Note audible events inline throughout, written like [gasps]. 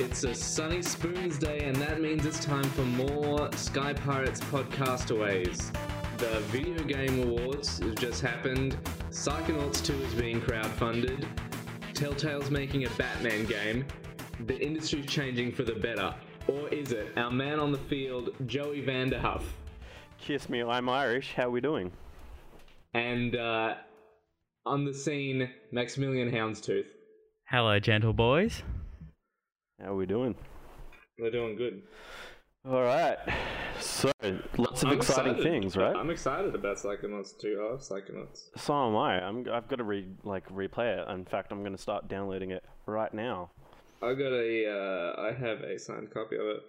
It's a sunny Spoons Day, and that means it's time for more Sky Pirates podcastaways. The Video Game Awards have just happened. Psychonauts 2 is being crowdfunded. Telltale's making a Batman game. The industry's changing for the better. Or is it? Our man on the field, Joey Vanderhuff. Kiss me, I'm Irish. How are we doing? And uh, on the scene, Maximilian Houndstooth. Hello, gentle boys. How are we doing? We're doing good. All right. So, lots of I'm exciting excited. things, right? I'm excited about Psychonauts 2. I love Psychonauts. So am I. I'm, I've got to re, like replay it. In fact, I'm going to start downloading it right now. I got a, uh, I have a signed copy of it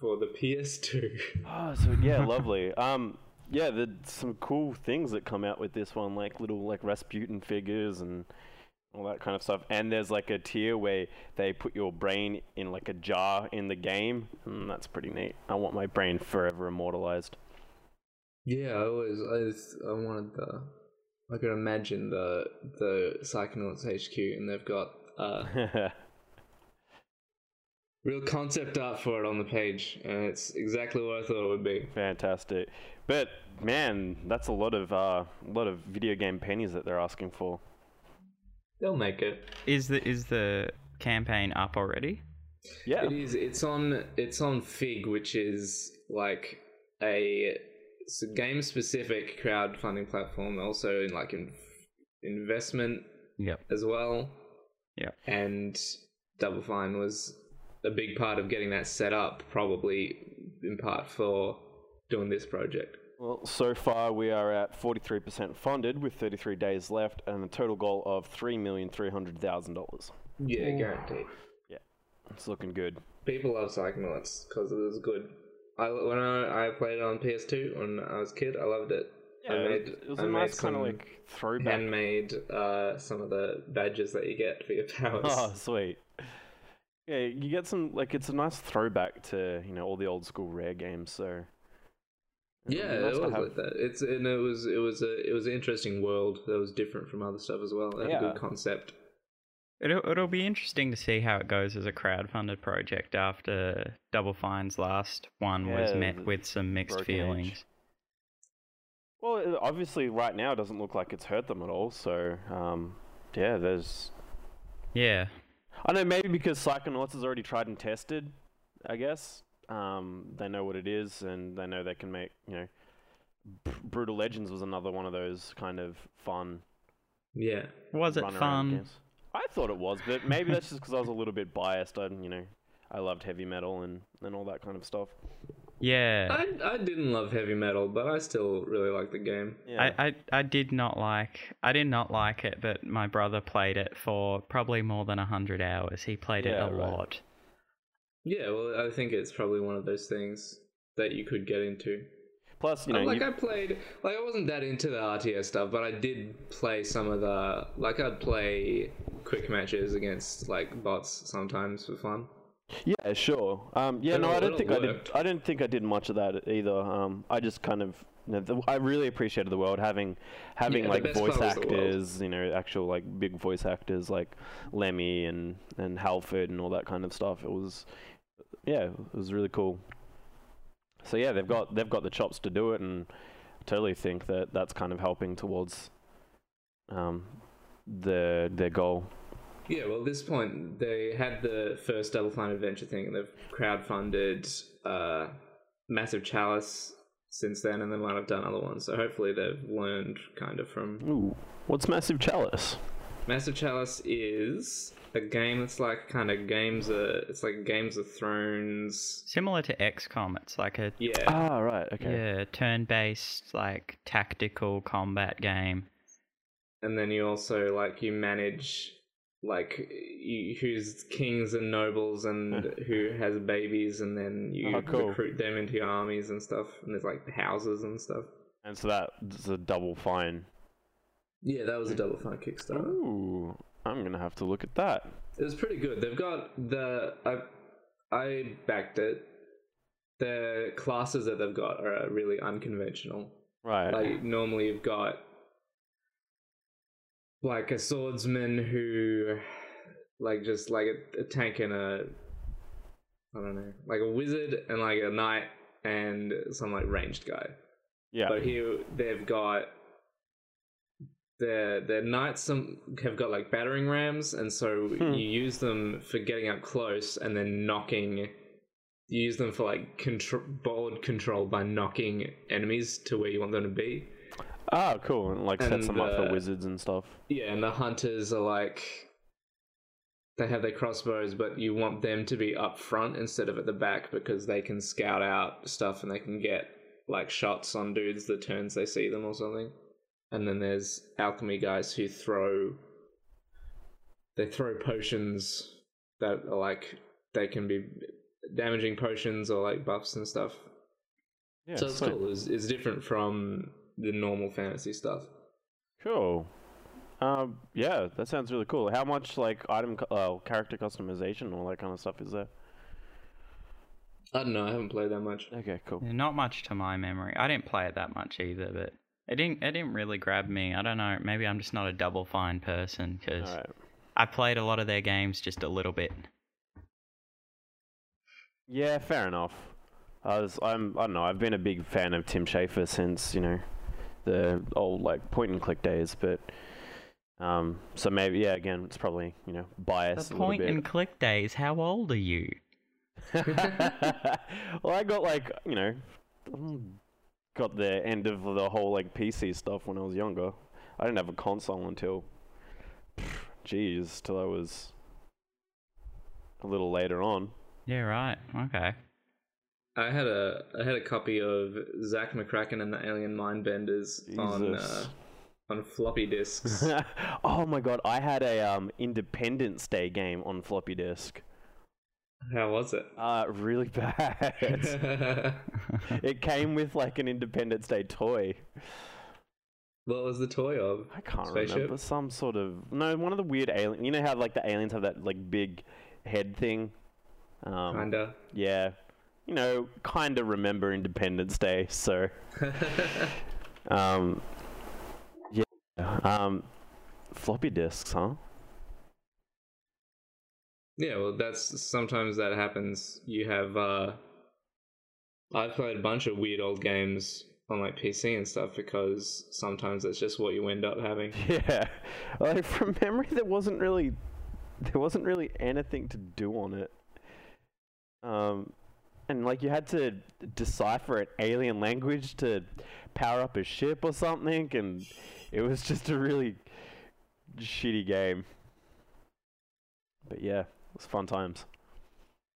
for the [laughs] PS2. [gasps] Oh, so yeah, lovely. Um, yeah, there's some cool things that come out with this one, like little like Rasputin figures and all that kind of stuff. And there's like a tier where they put your brain in like a jar in the game, and that's pretty neat. I want my brain forever immortalized. Yeah, I always, I, just, I wanted the, I could imagine the the Psychonauts HQ, and they've got uh, [laughs] real concept art for it on the page, and it's exactly what I thought it would be. Fantastic. But man, that's a lot of uh, a lot of video game pennies that they're asking for. They'll make it. Is the is the campaign up already? Yeah. It is. It's on. It's on Fig, which is like a game specific crowdfunding platform. Also, in like in, investment Yep. as well. Yeah. And Double Fine was a big part of getting that set up, probably in part for doing this project. Well, so far we are at 43% funded with 33 days left and a total goal of $3,300,000. Yeah, guaranteed. Yeah, it's looking good. People love Psychonauts because it was good. I when I, I played it on PS2 when I was a kid, I loved it. I Yeah, made, it was I a made nice kind of like throwback. handmade uh, some of the badges that you get for your [laughs] powers. Oh, sweet. Yeah, you get some like it's a nice throwback to you know all the old school rare games. So yeah, nice it was have- like that. It's and it was it was a it was an interesting world that was different from other stuff as well. It had a good concept. It'll it'll be interesting to see how it goes as a crowdfunded project after Double Fine's last one was met with some mixed Broken Age. feelings. Well, it- obviously, right now it doesn't look like it's hurt them at all. So, um, yeah, there's. Yeah. I know maybe because Psychonauts is already tried and tested. I guess um, they know what it is, and they know they can make. You know, Br- Brutal Legends was another one of those kind of fun. Yeah, Was it fun? games. I thought it was, but maybe that's just because I was a little bit biased. I, you know, I loved heavy metal and, and all that kind of stuff. Yeah. I I didn't love heavy metal, but I still really like the game. Yeah. I, I I did not like I did not like it, but my brother played it for probably more than a hundred hours. He played Yeah, it a right. lot. Yeah, well, I think it's probably one of those things that you could get into. Plus, you know, like you- I played, like I wasn't that into the RTS stuff, but I did play some of the, like I'd play quick matches against like bots sometimes for fun. Yeah, sure. Um, yeah, no, I don't think I did. I didn't think I did much of that either. Um, I just kind of, you know, the, I really appreciated the world having, having Yeah, like voice part was the world. actors, you know, actual like big voice actors like Lemmy and and Halford and all that kind of stuff. It was, yeah, it was really cool. So yeah, they've got they've got the chops to do it, and I totally think that that's kind of helping towards, um, their their goal. Yeah, well, at this point they had the first Double Fine Adventure thing, and they've crowdfunded uh, Massive Chalice since then, and they might have done other ones. So hopefully they've learned kind of from Ooh, what's Massive Chalice? Massive Chalice is a game that's like kind of games of it's like Games of Thrones. Similar to XCOM, it's like a Yeah, Ah, right. Okay. yeah turn-based like tactical combat game. and then you also like you manage like you, who's kings and nobles and who has babies, and then you Oh, cool. recruit them into your armies and stuff. And there's like houses and stuff. And so that's a double fine. Yeah, that was a Double Fine Kickstarter. Ooh, I'm gonna have to look at that. It was pretty good. They've got the I I backed it. The classes that they've got are really unconventional. Right. Like normally you've got like a swordsman who like just like a, a tank and a I don't know, like a wizard and like a knight and some like ranged guy. Yeah. But here they've got their their knights some have got like battering rams, and so Hmm. you use them for getting up close and then knocking. You use them for like control, board control by knocking enemies to where you want them to be. Oh, cool. And like sets And, them up for uh, wizards and stuff. Yeah, and the hunters are like they have their crossbows, but you want them to be up front instead of at the back because they can scout out stuff and they can get like shots on dudes the turns they see them or something. And then there's alchemy guys who throw they throw potions that are like they can be damaging potions or like buffs and stuff. Yeah. so it's sweet. cool. It's, it's different from the normal fantasy stuff. Cool. Um, yeah, that sounds really cool. How much like item, uh, character customization, all that kind of stuff is there? I don't know. I haven't played that much. Okay, cool. Yeah, Not much to my memory. I didn't play it that much either, but it didn't. It didn't really grab me. I don't know. Maybe I'm just not a Double Fine person because right. I played a lot of their games just a little bit. Yeah, fair enough. I was, I'm, I don't know. I've been a big fan of Tim Schafer since you know the old like point and click days, but um, so maybe yeah. Again, it's probably you know biased The bit. and click days. How old are you? [laughs] well, I got like you know, got the end of the whole like PC stuff when I was younger. I didn't have a console until, jeez, till I was a little later on. Yeah, right. Okay. I had a I had a copy of Zak McKracken and the Alien Mindbenders on uh, on floppy disks. [laughs] oh my god, I had a um Independence Day game on floppy disk. How was it? Uh, really [laughs] bad. [laughs] it came with like an Independence Day toy. what was the toy of? I can't Spaceship? remember. Some sort of no, one of the weird alien. You know how like the aliens have that like big head thing. Um, Kinda. Yeah, you know, kind of remember Independence Day. So, [laughs] um, yeah, um, floppy disks, huh? Yeah, well, that's sometimes that happens. You have. uh I've played a bunch of weird old games on like PC and stuff because sometimes that's just what you end up having. [laughs] Yeah, like from memory, there wasn't really, there wasn't really anything to do on it. Um, and like you had to decipher an alien language to power up a ship or something, and it was [laughs] just a really shitty game. But yeah, was fun times.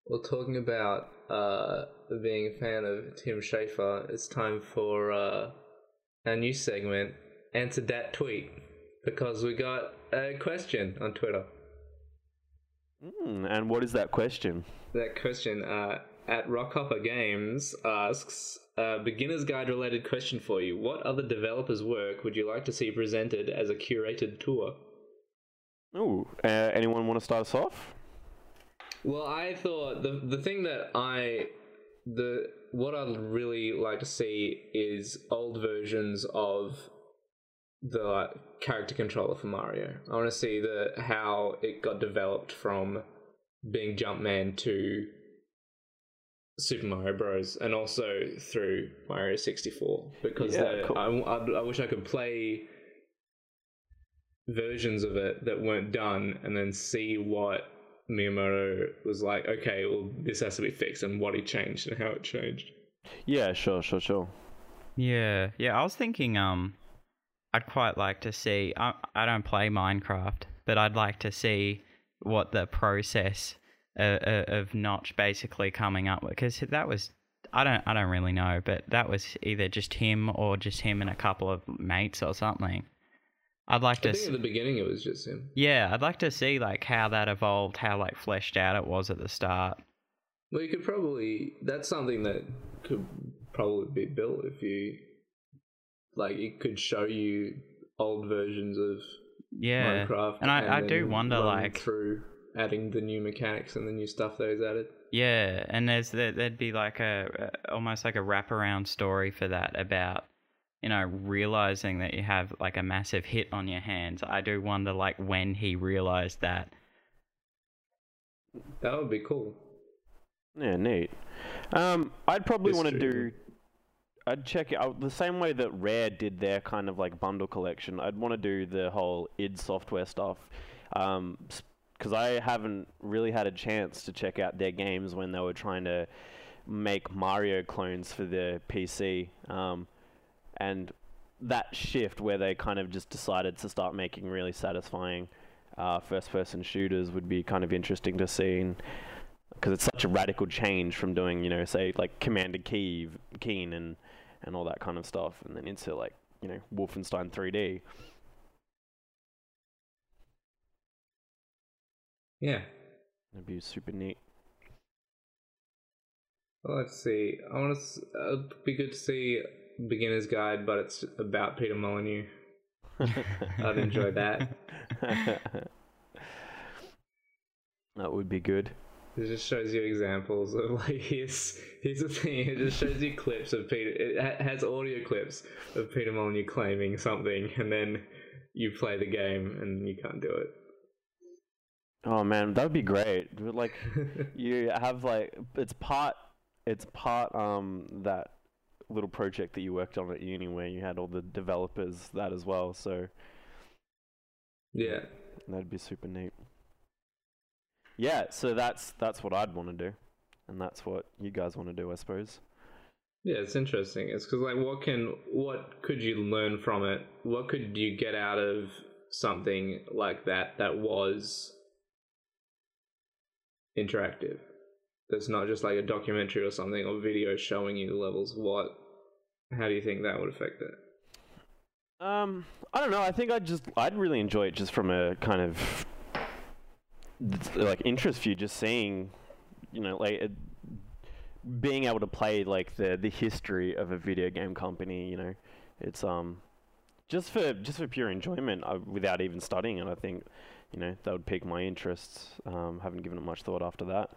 Well, talking about uh, being a fan of Tim Schafer, it's time for uh, our new segment, Answer That Tweet, because we got a question on Twitter. Mm, and what is that question? That question uh, at Rockhopper Games asks a beginner's guide related question for you. What other developers' work would you like to see presented as a curated tour? Ooh, uh, anyone want to start us off? Well, I thought the the thing that I the what I'd really like to see is old versions of the character controller for Mario. I want to see the how it got developed from being Jumpman to Super Mario Bros. and also through Mario 64 because Yeah, cool. I, I, I wish I could play versions of it that weren't done and then see what Miyamoto was like, okay, well, this has to be fixed and what he changed and how it changed. Yeah, sure, sure, sure. Yeah, yeah. I was thinking, um, I'd quite like to see. I I don't play Minecraft, but I'd like to see what the process uh, uh, of Notch basically coming up with, because that was. I don't. I don't really know, but that was either just him or just him and a couple of mates or something. I'd like I to. think s- at the beginning it was just him. yeah, I'd like to see like how that evolved, how like fleshed out it was at the start. Well, you could probably. That's something that could probably be built if you. Like, it could show you old versions of Yeah, Minecraft. and I- I do wonder, like- Through adding the new mechanics and the new stuff that is added. Yeah, and there's there, there'd be like a, a almost like a wraparound story for that about you know realizing that you have like a massive hit on your hands. I do wonder like when he realized that. That would be cool. Yeah, neat. Um, I'd probably want to do. I'd check it out the same way that Rare did their kind of like bundle collection. I'd want to do the whole id Software stuff, Um, because I haven't really had a chance to check out their games when they were trying to make Mario clones for the PC, um, and that shift where they kind of just decided to start making really satisfying uh, first-person shooters would be kind of interesting to see. Because it's such a radical change from doing, you know, say like Commander Key, Keen and and all that kind of stuff, and then into like you know Wolfenstein 3D. Yeah. That'd be super neat. Well, let's see. I want to. Uh, it'd be good to see beginner's guide, but it's about Peter Molyneux. I'd enjoy that. [laughs] that would be good. It just shows you examples of like here's here's the thing. It just shows you clips of Peter. It ha- has audio clips of Peter Molyneux claiming something, and then you play the game and you can't do it. Oh man, that would be great. Like [laughs] you have like it's part it's part um that little project that you worked on at uni where you had all the developers that as well. So yeah. That'd be super neat. Yeah, so that's that's what I'd want to do, and that's what you guys want to do, I suppose. Yeah, it's interesting. It's because like, what can what could you learn from it? What could you get out of something like that that was interactive? That's not just like a documentary or something or video showing you the levels. What? How do you think that would affect it? Um, I don't know. I think I'd just I'd really enjoy it just from a kind of like interest view, just seeing, you know, like it, being able to play like the the history of a video game company. You know, it's um just for just for pure enjoyment uh, without even studying it. I think you know that would pique my interests. Um, haven't given it much thought after that.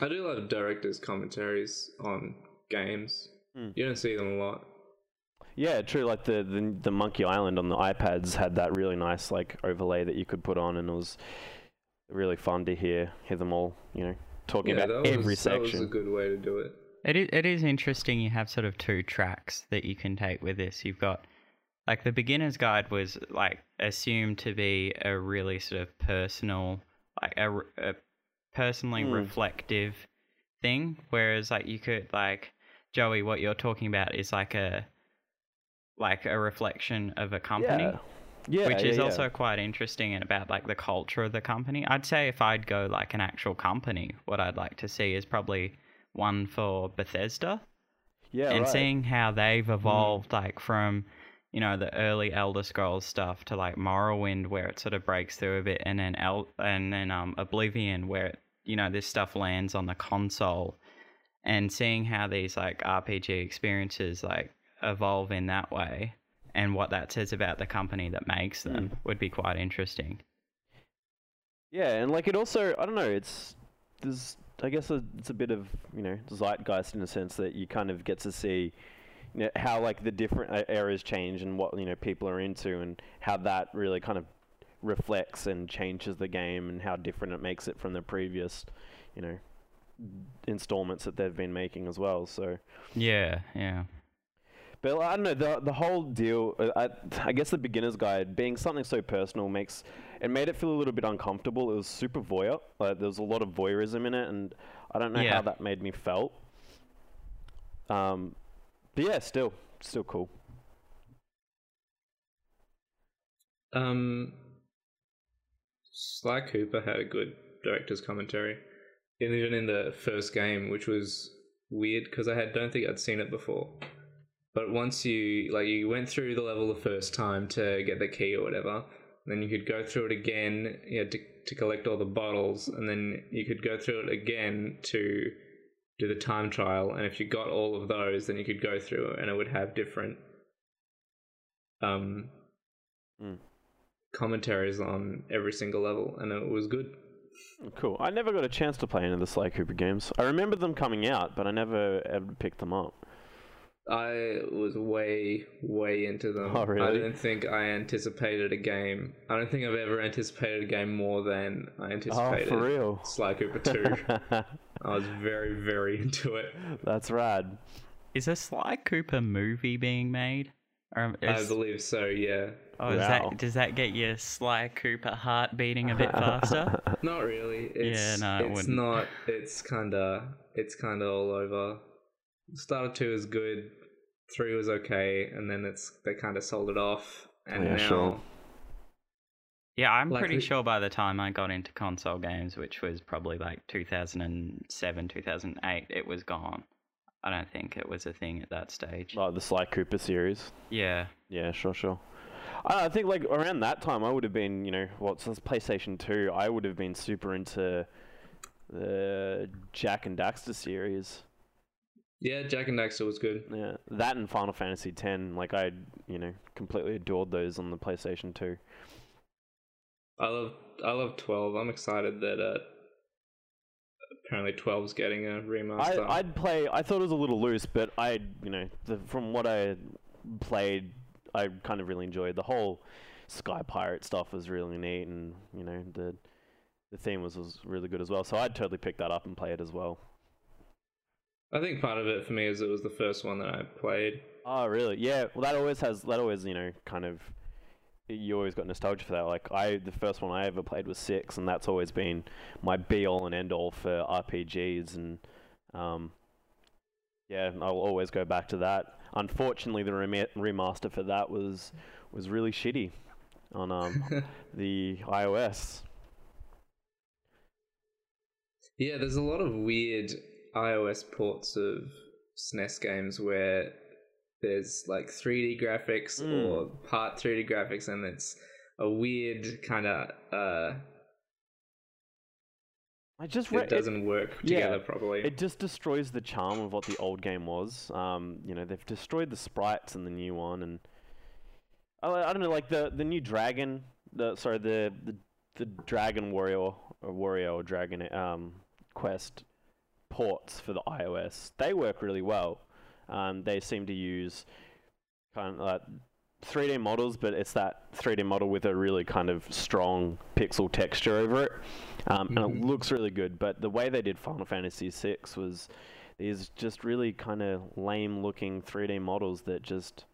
I do love directors' commentaries on games. Hmm. You don't see them a lot. Yeah, true. Like the, the the Monkey Island on the iPads had that really nice like overlay that you could put on, and it was really fun to hear hear them all, you know, talking yeah, about that every was, that was section. a good way to do it. It is, it is interesting you have sort of two tracks that you can take with this. You've got like the beginner's guide was like assumed to be a really sort of personal like a, r- a personally Hmm. reflective thing whereas like you could like Joey what you're talking about is like a like a reflection of a company Yeah, yeah, which is yeah. also quite interesting and about like the culture of the company. I'd say if I'd go like an actual company, what I'd like to see is probably one for Bethesda yeah, and right. seeing how they've evolved like from you know the early Elder Scrolls stuff to like Morrowind where it sort of breaks through a bit and then El- and then um Oblivion where it, you know this stuff lands on the console and seeing how these like RPG experiences like evolve in that way and what that says about the company that makes them would be quite interesting. Yeah, and like it also, I don't know, it's there's I guess a, it's a bit of you know zeitgeist in a sense that you kind of get to see you know, how like the different uh, eras change and what you know people are into and how that really kind of reflects and changes the game and how different it makes it from the previous you know installments that they've been making as well. So. Yeah, yeah. But I don't know the the whole deal. uh, I, I guess the beginner's guide being something so personal makes it made it feel a little bit uncomfortable. It was super voyeur. Like there was a lot of voyeurism in it, and I don't know Yeah. how that made me felt. Um, but yeah, still still cool. Um, Sly Cooper had a good director's commentary, even in the first game, which was weird because I had don't think I'd seen it before. But once you like you went through the level the first time to get the key or whatever, then you could go through it again. You had to to collect all the bottles, and then you could go through it again to do the time trial. And if you got all of those, then you could go through, and it would have different um Mm. commentaries on every single level, and it was good. Cool. I never got a chance to play any of the Sly Cooper games. I remember them coming out, but I never ever picked them up. I was way, way into them. Oh, really? I don't think I anticipated a game. I don't think I've ever anticipated a game more than I Oh, anticipated. for real? Sly Cooper 2. [laughs] I was very, very [laughs] into it. That's rad. Is a Sly Cooper movie being made? Or I believe so, yeah. oh, is Wow. that does that get your Sly Cooper heart beating a bit [laughs] faster? Not really. It's, no, it it's wouldn't. not. It's kind of. It's kind of all over. Start of two is good. Three was okay, and then it's they kind of sold it off, and Yeah, now sure. Yeah, I'm Like pretty the- sure by the time I got into console games, which was probably like 2007, 2008, it was gone. I don't think it was a thing at that stage. like the Sly Cooper series. Yeah. Yeah, sure, sure. I, I think like around that time, I would have been, you know, what's this PlayStation Two? I would have been super into the Jak and Daxter series. yeah, Jak and Daxter was good. Yeah, that and Final Fantasy X. Like I, you know, completely adored those on the PlayStation Two. I love. I love twelve. I'm excited that uh, apparently 12's getting a remaster. I'd play. I thought it was a little loose, but I, you know, the, from what I played, I kind of really enjoyed the whole Sky Pirate stuff. Was really neat, and you know, the the theme was was really good as well. So I'd totally pick that up and play it as well. I think part of it for me is it was the first one that I played. Oh, really? Yeah. Well, that always has. That always, you know, kind of. You always got nostalgia for that. Like I, the first one I ever played was six, and that's always been my be all and end all for RPGs. And um, yeah, I'll always go back to that. Unfortunately, the rema- remaster for that was was really shitty on um [laughs] the iOS. Yeah, there's a lot of weird iOS ports of SNES games where there's like 3D graphics Mm. or part 3D graphics, and it's a weird kind of uh, I just it doesn't work yeah, together properly. It just destroys the charm of what the old game was. Um, you know, they've destroyed the sprites in the new one, and I, I don't know, like the the new dragon. The sorry, the the, the Dragon Warrior or Warrior or Dragon um, Quest ports for the iOS. They work really well. Um, they seem to use kind of like 3D models, but it's that 3D model with a really kind of strong pixel texture over it, um, and it Mhm. looks really good. But the way they did Final Fantasy VI was these just really kind of lame-looking 3D models that just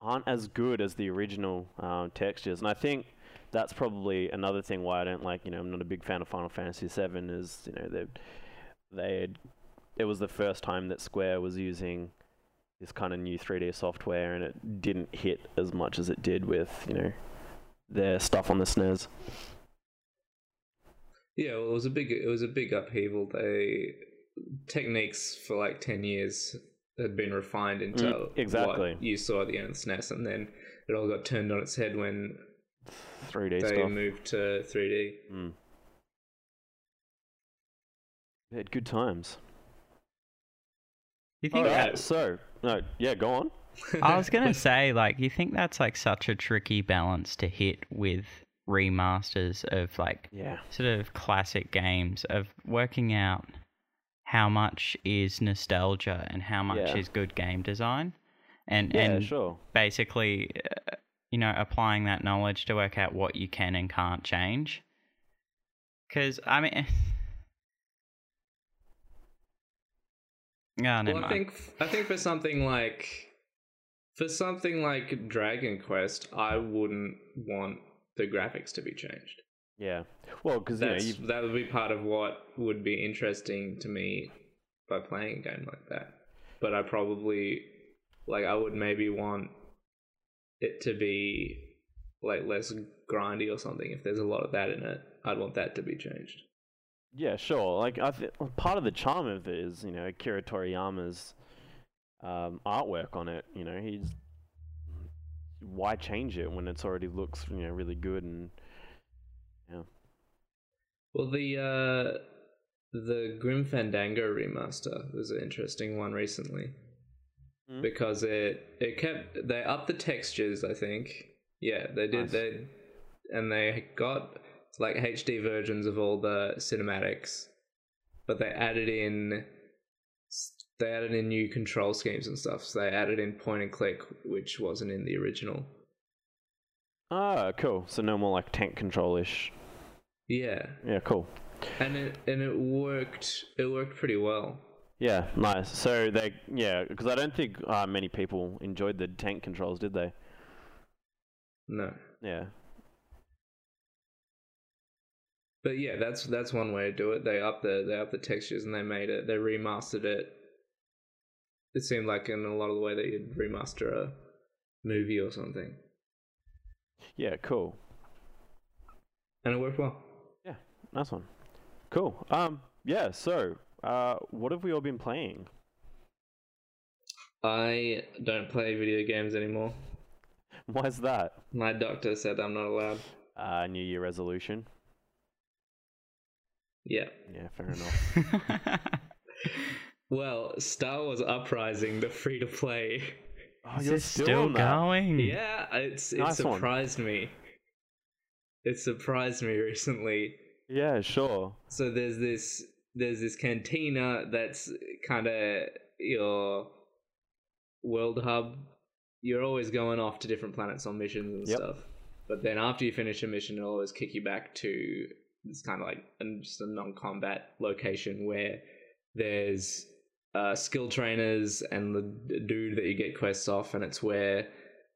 aren't as good as the original um, textures. And I think that's probably another thing why I don't like. You know, I'm not a big fan of Final Fantasy VII. Is you know they they it was the first time that Square was using this kind of new 3D software, and it didn't hit as much as it did with you know their stuff on the SNES. Yeah, well, it was a big it was a big upheaval. They techniques for like ten years had been refined into Mm, exactly. what you saw at the end of the SNES, and then it all got turned on its head when 3D they stuff. moved to 3D. Mm. They had good times. You think Alright, that, so no, yeah, go on. I was gonna [laughs] say, like, you think that's like such a tricky balance to hit with remasters of like Yeah. sort of classic games of working out how much is nostalgia and how much Yeah. is good game design, and Yeah, and sure. basically, uh, you know, applying that knowledge to work out what you can and can't change. Because I mean, [laughs] yeah, never well, I mind. think I think for something like for something like Dragon Quest, I wouldn't want the graphics to be changed. Yeah. Well, because you know, that would be part of what would be interesting to me by playing a game like that. But I probably like I would maybe want it to be like less grindy or something. If there's a lot of that in it, I'd want that to be changed. Yeah, sure. Like I th- part of the charm of it is, you know, Akira Toriyama's um, artwork on it. You know, he's why change it when it's already looks, you know, really good and yeah. Well, the uh, the Grim Fandango remaster was an interesting one recently Mm. because it it kept they upped the textures. I think yeah they did Nice. they and they got like HD versions of all the cinematics, but they added in they added in new control schemes and stuff. So they added in point and click, which wasn't in the original. Ah, cool. So no more like tank control ish. Yeah, Yeah, cool. and it and it worked. It worked pretty well. Yeah, nice. So they, yeah, because I don't think uh, many people enjoyed the tank controls, did they? No, Yeah. But yeah, that's that's one way to do it. They up the they up the textures and they made it. They remastered it. It seemed like in a lot of the way that you'd remaster a movie or something, Yeah, cool. and it worked well. Yeah, nice one. Cool. Um, yeah. So, uh, what have we all been playing? I don't play video games anymore. [laughs] Why's that? My doctor said I'm not allowed. Uh, New Year resolution. Yeah. Yeah, fair enough. [laughs] Well, Star Wars Uprising, the free to play. Oh, Is you're still, still going? Yeah, it's it Nice one. surprised me. It surprised me [laughs] recently. Yeah, sure. So there's this there's this cantina that's kind of your world hub. You're always going off to different planets on missions and Yep. stuff. But then after you finish a mission, it'll always kick you back to this kind of like an- just a non-combat location where there's uh, skill trainers and the dude that you get quests off, and it's where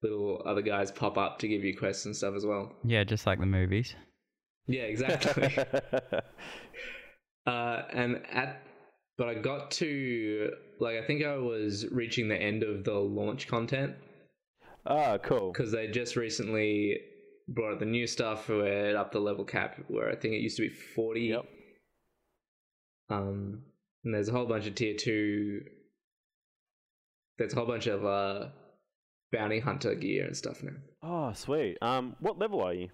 little other guys pop up to give you quests and stuff as well. yeah, just like the movies. Yeah, exactly. [laughs] [laughs] Uh, and at, but I got to like I think I was reaching the end of the launch content ah, cool. because they just recently brought the new stuff where it upped the level cap where I think it used to be forty. Yep. Um, and there's a whole bunch of tier two. There's a whole bunch of uh, bounty hunter gear and stuff now. Oh, sweet. Um, what level are you?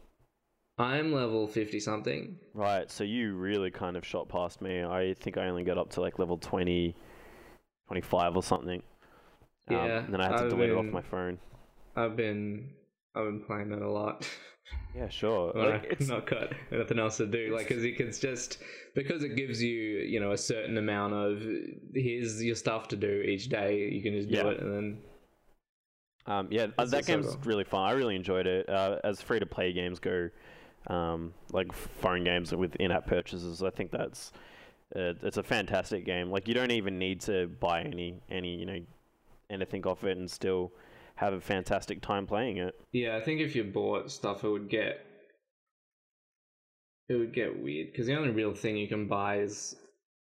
I'm level fifty something. Right, so you really kind of shot past me. I think I only got up to like level 20, 25 or something. Um, Yeah, and then I had to I've delete it off my phone. I've been I've been playing that a lot. Yeah, sure. Like, it's not got nothing else to do. Like, because it's just because it gives you, you know, a certain amount of here's your stuff to do each day. You can just do Yeah. it, and then Um, yeah, uh, that game's cool. really fun. I really enjoyed it. Uh, as free to play games go, um, like phone games with in-app purchases, I think that's uh, it's a fantastic game. Like you don't even need to buy any any you know anything off it and still have a fantastic time playing it. yeah, I think if you bought stuff, it would get it would get weird because the only real thing you can buy is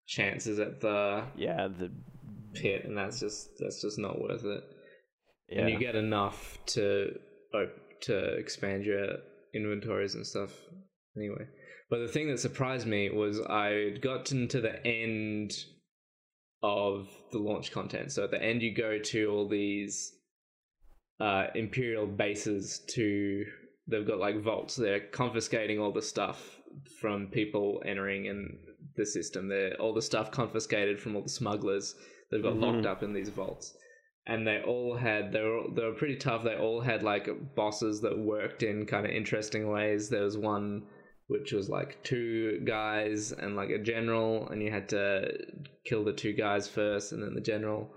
chances at the Yeah, the pit, and that's just that's just not worth it. yeah. and you get enough to to expand your inventories and stuff anyway but the thing that surprised me was i got into the end of the launch content so at the end you go to all these uh imperial bases to they've got like vaults they're confiscating all the stuff from people entering in the system they're all the stuff confiscated from all the smugglers they've got locked Mhm. up in these vaults and they all had they were they were pretty tough. They all had like bosses that worked in kind of interesting ways. There was one which was like two guys and like a general, and you had to kill the two guys first, and then the general,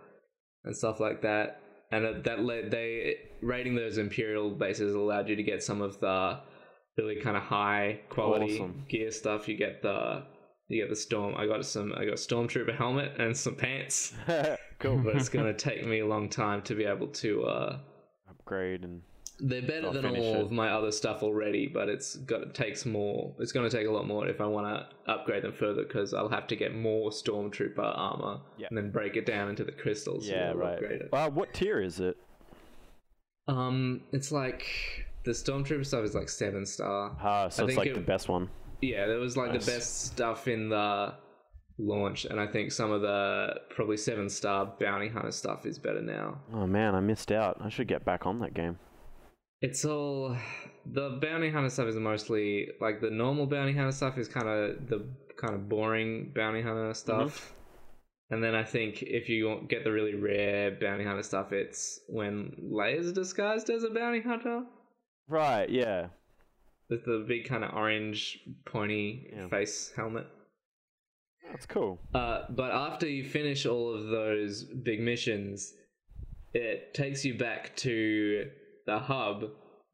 and stuff like that. And that led they raiding those imperial bases allowed you to get some of the really kind of high quality Awesome. gear stuff. You get the you get the storm. I got some. I got stormtrooper helmet and some pants [laughs] cool. but it's going to take me a long time to be able to uh Upgrade and they're better I'll than all it. of my other stuff already but it's got it takes more it's going to take a lot more if i want to upgrade them further because i'll have to get more stormtrooper armor Yeah. and then break it down into the crystals to yeah, right. upgrade it. Uh, what tier is it? um it's like the stormtrooper stuff is like seven star Ah, so I it's like it- the best one. yeah there was like Nice. the best stuff in the launch and i think some of the probably seven star bounty hunter stuff is better now Oh man, I missed out. I should get back on that game. It's all the bounty hunter stuff is mostly like the normal bounty hunter stuff is kind of the kind of boring bounty hunter stuff. And then I think if you get the really rare bounty hunter stuff, it's when Leia's disguised as a bounty hunter Right, yeah. with the big kind of orange pointy Yeah. face helmet. That's That's cool. Uh, but after you finish all of those big missions, it takes you back to the hub,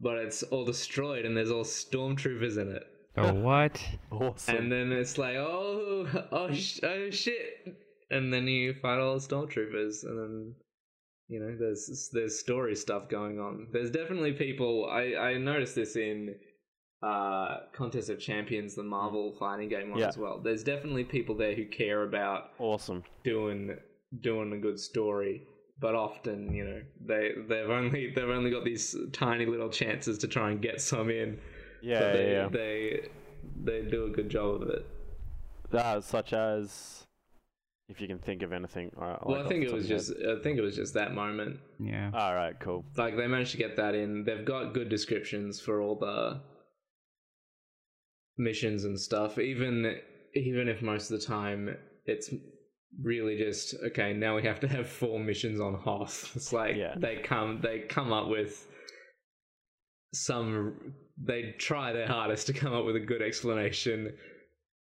but it's all destroyed and there's all stormtroopers in it. Oh, [laughs] what? Awesome. And then it's like, oh, oh, sh- oh shit! And then you fight all the stormtroopers, and then you know, there's there's story stuff going on. There's definitely people. I I noticed this in uh Contest of Champions, the Marvel fighting game one Yeah. as well. There's definitely people there who care about awesome. doing doing a good story. But often, you know, they they've only they've only got these tiny little chances to try and get some in. Yeah, but yeah, they, yeah. they they do a good job of it. Uh, such as, if you can think of anything. uh, Well, like I think it was of your just I think it was just that moment. Yeah. All right, cool. Like they managed to get that in. They've got good descriptions for all the missions and stuff. Even even if most of the time it's really just okay. Now we have to have four missions on Hoth. [laughs] It's like Yeah. they come they come up with some. They try their hardest to come up with a good explanation,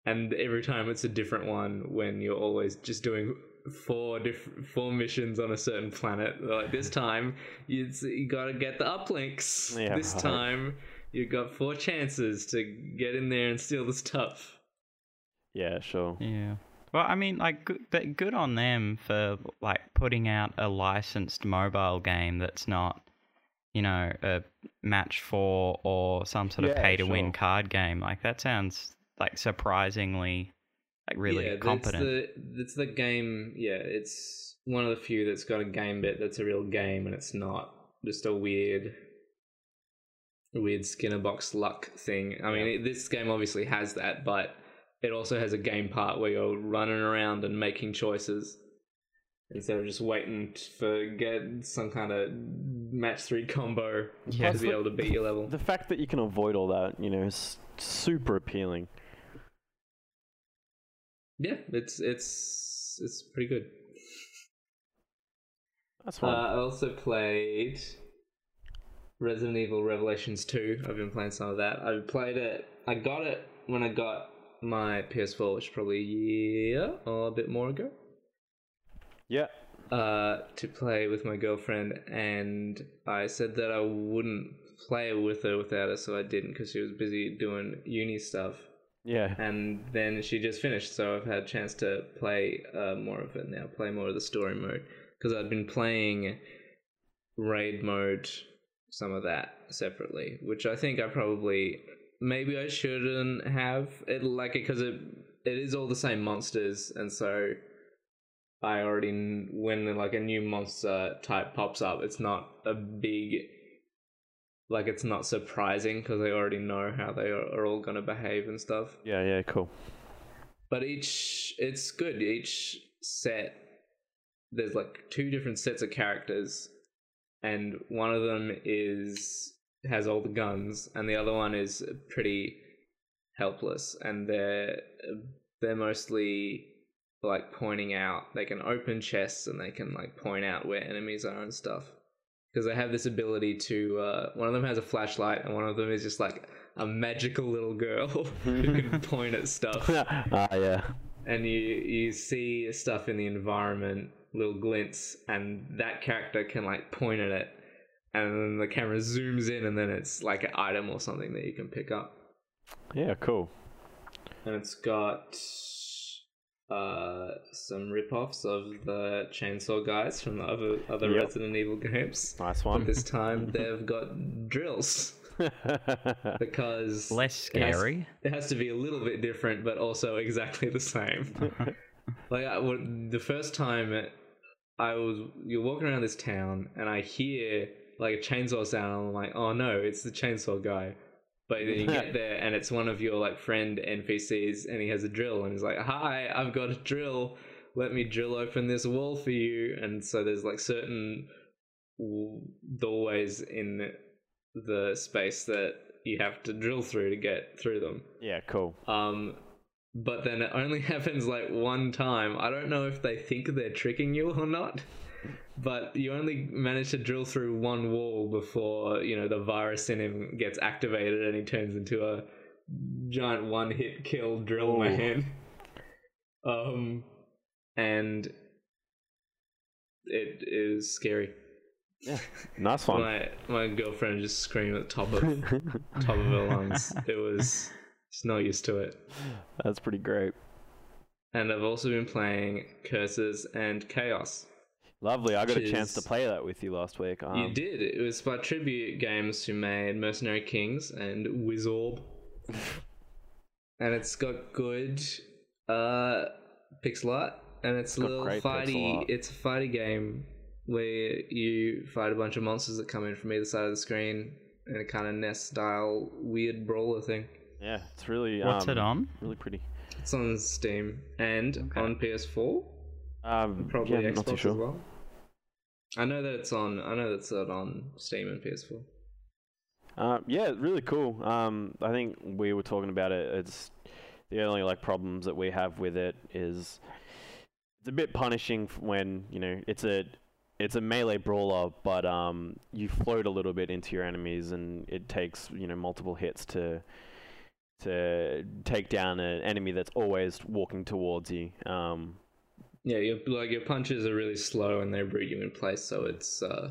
and every time it's a different one. When you're always just doing four different four missions on a certain planet. Like this time, you you got to get the uplinks. Yeah, this right. time, you've got four chances to get in there and steal the stuff. Yeah, sure. Yeah. Well, I mean, like, good, but good on them for like putting out a licensed mobile game that's not, you know, a match four or some sort of Yeah, pay to win sure. card game. Like that sounds like surprisingly, like really yeah, competent. It's the, it's the game. Yeah, it's one of the few that's got a game bit that's a real game, and it's not just a weird, weird Skinner box luck thing. I mean, Yeah. this game obviously has that, but it also has a game part where you're running around and making choices instead of just waiting for get some kind of match three combo Yeah. to be able to beat your level. The fact that you can avoid all that, you know, is super appealing. Yeah, it's it's it's pretty good. That's Uh. I also played Resident Evil Revelations 2. I've been playing some of that. I played it. I got it when I got my PS4, which is probably a year or a bit more ago, yeah. uh, to play with my girlfriend. And I said that I wouldn't play with her without her, so I didn't because she was busy doing uni stuff. Yeah. And then she just finished, so I've had a chance to play uh, more of it now, play more of the story mode. Because I'd been playing raid mode, some of that separately, which I think I probably maybe I shouldn't have it like it because it it is all the same monsters, and so I already when like a new monster type pops up, it's not a big like it's not surprising because I already know how they are, are all gonna behave and stuff Yeah, yeah, cool. but each it's good each set there's like two different sets of characters and one of them is has all the guns and the other one is pretty helpless and they're they're mostly like pointing out they can open chests and they can like point out where enemies are and stuff. Because they have this ability to uh, one of them has a flashlight and one of them is just like a magical little girl [laughs] who can [laughs] point at stuff. [laughs] Ah, yeah. and you you see stuff in the environment, little glints, and that character can like point at it, and then the camera zooms in, and then it's like an item or something that you can pick up, Yeah, cool. and it's got uh some rip-offs of the chainsaw guys from the other other Yep. Resident Evil games. Nice one. But one. this [laughs] time they've got drills [laughs] because Less it has- scary. it has to be a little bit different, but also exactly the same. [laughs] like I, when- the first time I was, you're walking around this town, and I hear like a chainsaw sound. And I'm like, oh no, it's the chainsaw guy. But then you get [laughs] there, and it's one of your like friend NPCs, and he has a drill, and he's like, "Hi, I've got a drill. Let me drill open this wall for you." And so there's like certain doorways in the space that you have to drill through to get through them. yeah, cool. Um, but then it only [laughs] happens like one time. I don't know if they think they're tricking you or not. But you only manage to drill through one wall before you know the virus in him gets activated and he turns into a giant one-hit kill drill Ooh. man. [laughs] Um, and it is scary. Yeah, [laughs] nice one. My my girlfriend just screamed at the top of top of her lungs. [laughs] It was she's not used to it. That's pretty great. And I've also been playing Curses and Chaos. Lovely. I got a Which chance to play that with you last week. Um, you did. It was by Tribute Games who made Mercenary Kings and Wizorb. [laughs] and it's got good uh pixel art and it's a got little great fighty it's a fighty game where you fight a bunch of monsters that come in from either side of the screen in a kind of NES style weird brawler thing. Yeah, it's really. What's it um, on? Really pretty. It's on Steam and Okay. on PS4, Um, probably yeah, Xbox not too sure. as well. I know that it's on. I know that's on Steam and PS4. Uh, yeah, really cool. Um, I think we were talking about it. It's the only like problems that we have with it is it's a bit punishing when you know it's a it's a melee brawler, but um, you float a little bit into your enemies, and it takes you know multiple hits to to take down an enemy that's always walking towards you. Um, Yeah, your like your punches are really slow and they root you in place, so it's uh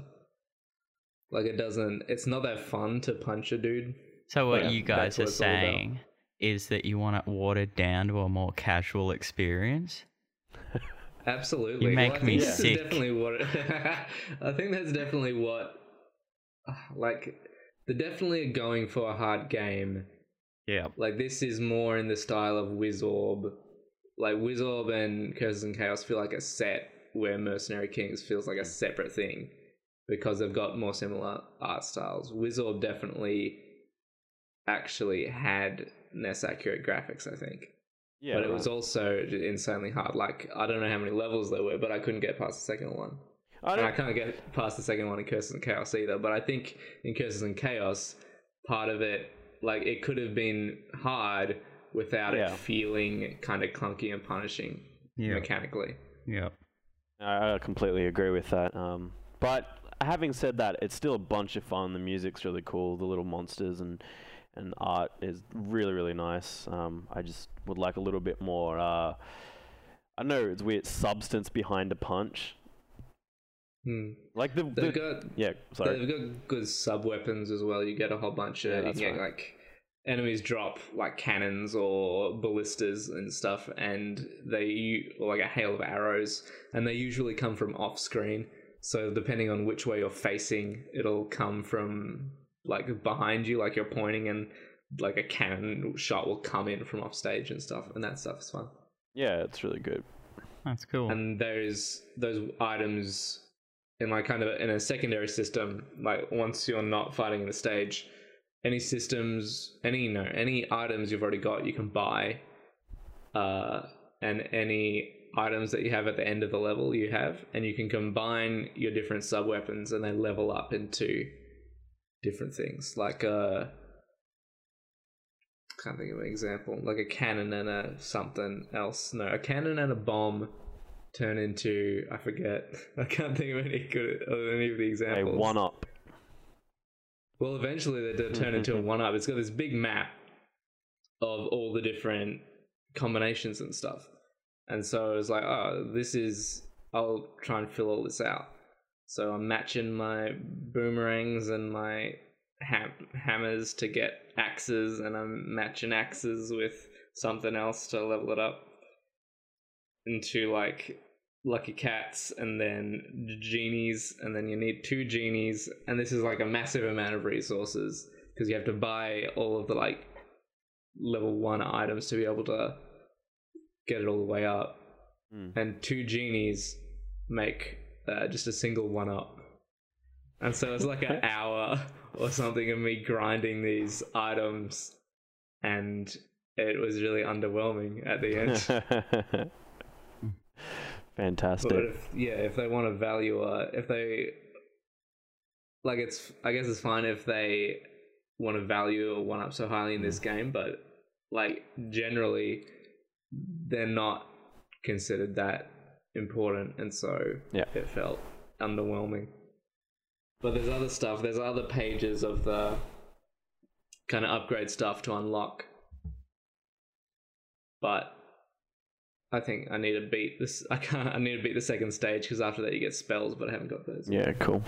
like it doesn't. It's not that fun to punch a dude. So what Yeah, you guys what are it's all about. saying is that you want it watered down to a more casual experience? [laughs] Absolutely, You make I me think sick. definitely what. [laughs] I think that's definitely what. [sighs] Like, they're definitely going for a hard game. Yeah. Like this is more in the style of Wizorb. Like Wizorb and Curses and Chaos feel like a set, where Mercenary Kings feels like a mm. separate thing because they've got more similar art styles. Wizorb definitely actually had less accurate graphics, I think. yeah, but it was also insanely hard. Like I don't know how many levels there were, but I couldn't get past the second one. I And don't, I can't get past the second one in Curses and Chaos either. But I think in Curses and Chaos, part of it, like it could have been hard without Yeah. it feeling kind of clunky and punishing Yeah. mechanically. Yeah. I I completely agree with that. Um, but having said that, it's still a bunch of fun. The music's really cool. The little monsters and and art is really really nice. Um, I just would like a little bit more. Uh, I know it's weird substance behind a punch. Hmm. Like the, They've the got yeah. Sorry. they've got good sub weapons as well. You get a whole bunch of Yeah, you get right. like enemies drop like cannons or ballistas and stuff, and they or like a hail of arrows, and they usually come from off screen. So depending on which way you're facing, it'll come from like behind you, like you're pointing, and like a cannon shot will come in from off stage and stuff, and that stuff is fun. Yeah, it's really good. That's cool. and there's those items in like kind of in a secondary system like once you're not fighting in the stage any systems any no any items you've already got you can buy uh and any items that you have at the end of the level you have and you can combine your different sub weapons and they level up into different things like uh can't think of an example like a cannon and a something else no a cannon and a bomb turn into I forget. [laughs] I can't think of any good of any of the examples. A one up. Well, eventually they do turn into a [laughs] one up. It's got this big map of all the different combinations and stuff. And so I was like, oh, this is. I'll try and fill all this out. So I'm matching my boomerangs and my ham- hammers to get axes, and I'm matching axes with something else to level it up into like lucky cats and then genies and then you need two genies and this is like a massive amount of resources because you have to buy all of the like level one items to be able to get it all the way up. Hmm. and two genies make uh, just a single one up. And so it's like an [laughs] hour or something of me grinding these items and it was really underwhelming at the end [laughs] Fantastic. But if, yeah, if they want to value, uh, if they like, it's I guess it's fine if they want to value a one up so highly in this game, but like generally, they're not considered that important, and so Yeah. it felt underwhelming. But there's other stuff. There's other pages of the kind of upgrade stuff to unlock, but I think I need to beat this. [laughs] I can't. I need to beat the second stage because after that you get spells, but I haven't got those. Yeah, cool.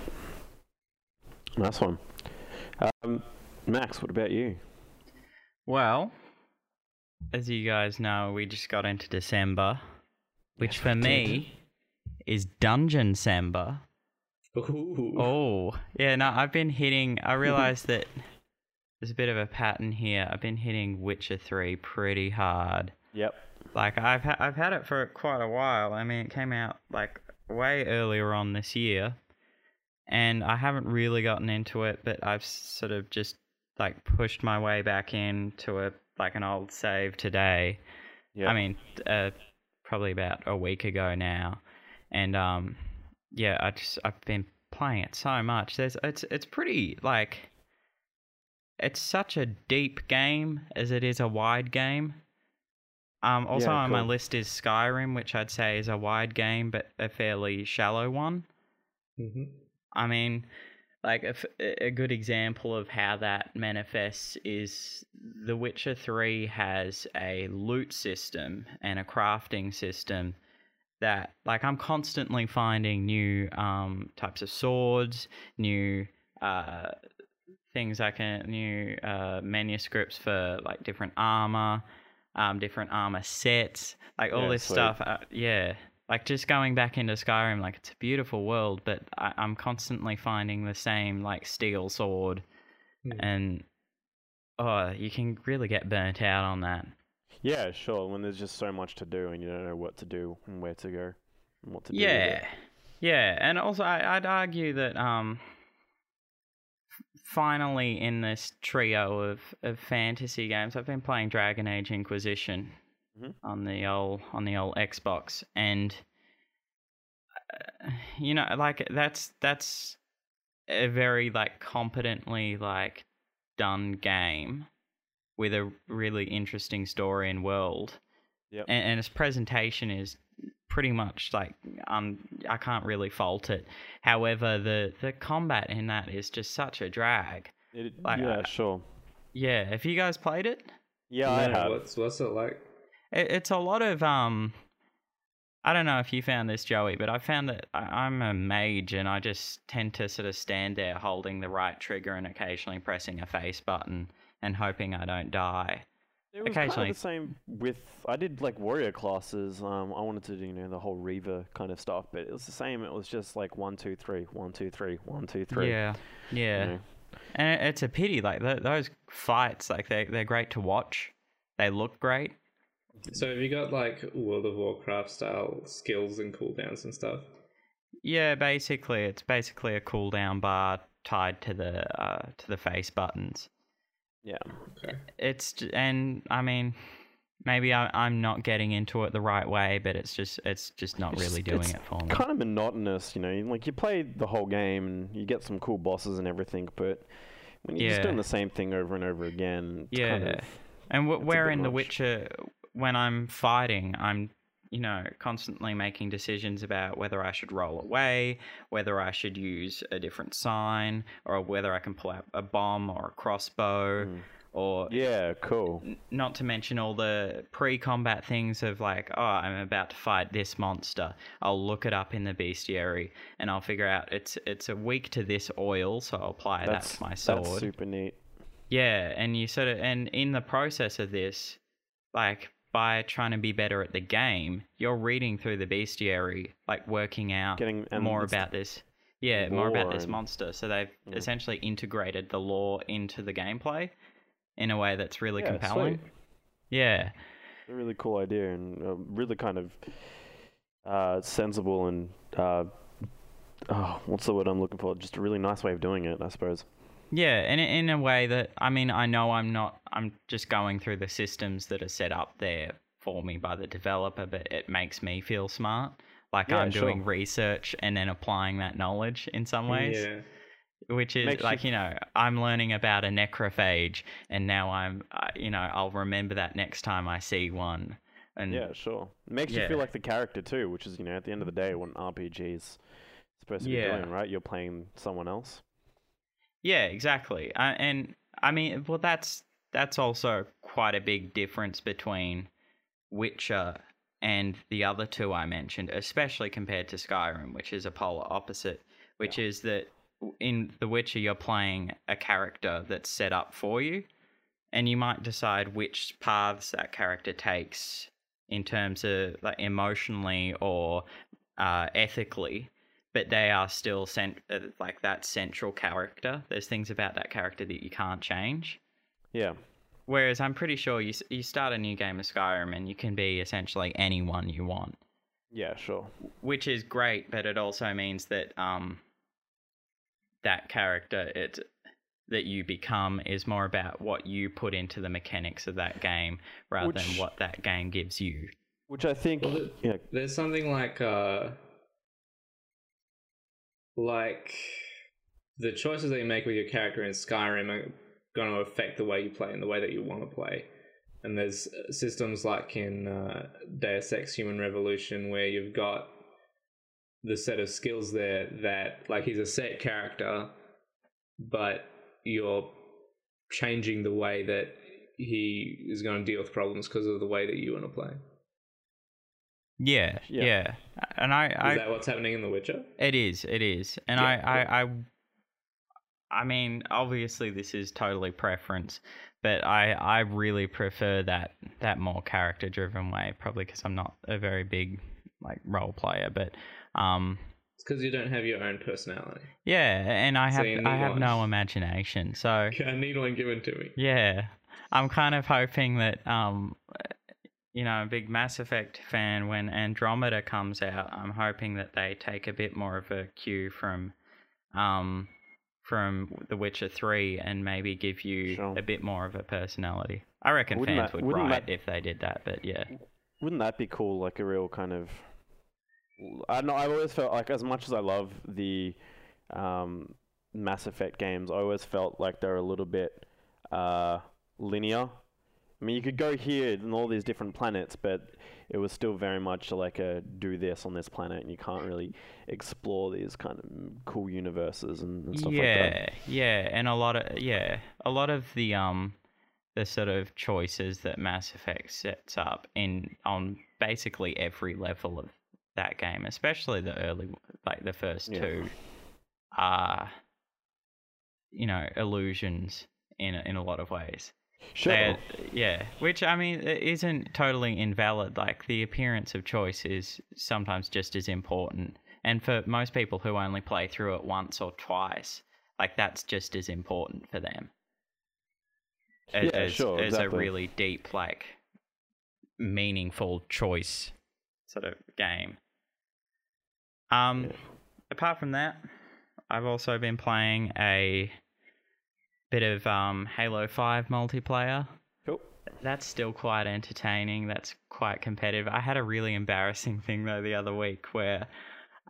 Nice one. Um, Max, what about you? Well, as you guys know, we just got into December, which Yes, for we me is Dungeon Samba. Ooh. Oh, yeah, no, I've been hitting. I [laughs] realized that there's a bit of a pattern here. I've been hitting Witcher 3 pretty hard. Yep. Like I've ha- I've had it for quite a while. I mean, it came out like way earlier on this year, and I haven't really gotten into it. But I've sort of just like pushed my way back into a like an old save today. Yeah. I mean, uh, probably about a week ago now, and um, yeah, I just I've been playing it so much. There's it's it's pretty like it's such a deep game as it is a wide game. Um, also Yeah, on my list is Skyrim, which I'd say is a wide game but a fairly shallow one. hmm I mean, like a, f- a good example of how that manifests is The Witcher 3 has a loot system and a crafting system that, like, I'm constantly finding new um, types of swords, new uh, things I can, new uh, manuscripts for, like, different armor, um, different armor sets, like, all Yeah, this sweet. stuff. Uh, yeah like just going back into Skyrim, like it's a beautiful world, but I, I'm constantly finding the same like steel sword, Hmm. and oh, you can really get burnt out on that. Yeah, sure. When there's just so much to do and you don't know what to do and where to go and what to do. Yeah, yeah, and also I, I'd argue that um, finally in this trio of of fantasy games, I've been playing Dragon Age Inquisition Mhm. on the old on the old Xbox, and uh, you know, like that's that's a very like competently like done game with a really interesting story and world Yep. and, and its presentation is pretty much like um I can't really fault it. However, the the combat in that is just such a drag. It, like, yeah, uh, sure. Yeah, have you guys played it? Yeah, I have. What's what's it like? it it's a lot of um. I don't know if you found this, Joey, but I found that I, I'm a mage and I just tend to sort of stand there holding the right trigger and occasionally pressing a face button and hoping I don't die. It was occasionally- kind of the same with I did like warrior classes. Um, I wanted to do you know the whole Reaver kind of stuff, but it was the same. It was just like one, two, three, one, two, three, one, two, three. Yeah, you yeah. know. And it's a pity, like th- those fights, like they they're great to watch. They look great. So have you got like World of Warcraft style skills and cooldowns and stuff? Yeah, basically, it's basically a cooldown bar tied to the uh, to the face buttons. Yeah. Okay. It's and I mean, maybe I, I'm not getting into it the right way, but it's just it's just not It's really doing it for me. Kind of monotonous, you know. Like you play the whole game and you get some cool bosses and everything, but when you're just doing the same thing over and over again, Yeah, kind of and w- where in The. Witcher, when I'm fighting, I'm you know constantly making decisions about whether I should roll away, whether I should use a different sign, or whether I can pull out a bomb or a crossbow, Mm. or yeah, cool. n- not to mention all the pre-combat things of like, oh, I'm about to fight this monster. I'll look it up in the bestiary and I'll figure out it's it's a weak to this oil, so I'll apply That's that to my sword. that's super neat. Yeah, and you sort of and in the process of this, like by trying to be better at the game, you're reading through the bestiary, like working out Getting and more about this. Yeah, more about this and- monster. So they've Yeah. essentially integrated the lore into the gameplay in a way that's really yeah, compelling. sweet. Yeah. a really cool idea and uh, really kind of uh, sensible and uh, oh, what's the word I'm looking for? Just a really nice way of doing it, I suppose. Yeah, and in in a way that I mean, I know I'm not. I'm just going through the systems that are set up there for me by the developer, but it makes me feel smart. Like Yeah, I'm doing sure. research and then applying that knowledge in some ways, Yeah. which is Makes like you know, I'm learning about a necrophage, and now I'm, uh, you know, I'll remember that next time I see one. And Yeah, sure. It makes you feel like the character too, which is you know at the end of the day what an RPG is supposed to Yeah. be doing, right? You're playing someone else. Yeah, exactly. Uh, and I mean, well, that's that's also quite a big difference between Witcher and the other two I mentioned, especially compared to Skyrim, which is a polar opposite, which is that in The Witcher you're playing a character that's set up for you, and you might decide which paths that character takes in terms of like emotionally or uh, ethically but they are still cent- uh, like that central character. There's things about that character that you can't change. Yeah. Whereas I'm pretty sure you you start a new game of Skyrim and you can be essentially anyone you want. Yeah, sure. Which is great, but it also means that um that character it that you become is more about what you put into the mechanics of that game rather Which- than what that game gives you. Which I think, Well, it- yeah, There's something like uh like the choices that you make with your character in Skyrim are going to affect the way you play and the way that you want to play. And there's uh, systems like in uh, Deus Ex Human Revolution where you've got the set of skills there that like he's a set character, but you're changing the way that he is going to deal with problems because of the way that you want to play. Yeah, Yeah. yeah. And I, Is I that what's happening in The Witcher? It is. It is, and Yeah, I, I, I, I mean, obviously, this is totally preference, but I, I really prefer that that more character-driven way. Probably because I'm not a very big like role player, but um, It's because you don't have your own personality. yeah, and I So have I have one. no imagination, so [laughs] I need one given to me. yeah, I'm kind of hoping that um, you know, a big Mass Effect fan. When Andromeda comes out, I'm hoping that they take a bit more of a cue from, um, from The Witcher Three and maybe give you Sure. a bit more of a personality. I reckon Wouldn't fans that- would riot that- if they did that, but yeah, wouldn't that be cool? Like a real kind of. I know. I've always felt like, as much as I love the um, Mass Effect games, I always felt like they're a little bit uh, linear. I mean, you could go here and all these different planets, but it was still very much like a do this on this planet, and you can't really explore these kind of cool universes and, and stuff yeah, like that. Yeah, yeah, and a lot of yeah, a lot of the um the sort of choices that Mass Effect sets up in on basically every level of that game, especially the early like the first Yeah. two, are you know illusions in a- in a lot of ways. Sure. Yeah, which I mean it isn't totally invalid. Like the appearance of choice is sometimes just as important, and for most people who only play through it once or twice, like that's just as important for them. A- Yeah, as, sure, as a really deep, like meaningful choice sort of game. Um, Yeah. apart from that, I've also been playing a bit of um, Halo 5 multiplayer. Cool. That's still quite entertaining. That's quite competitive. I had a really embarrassing thing though the other week where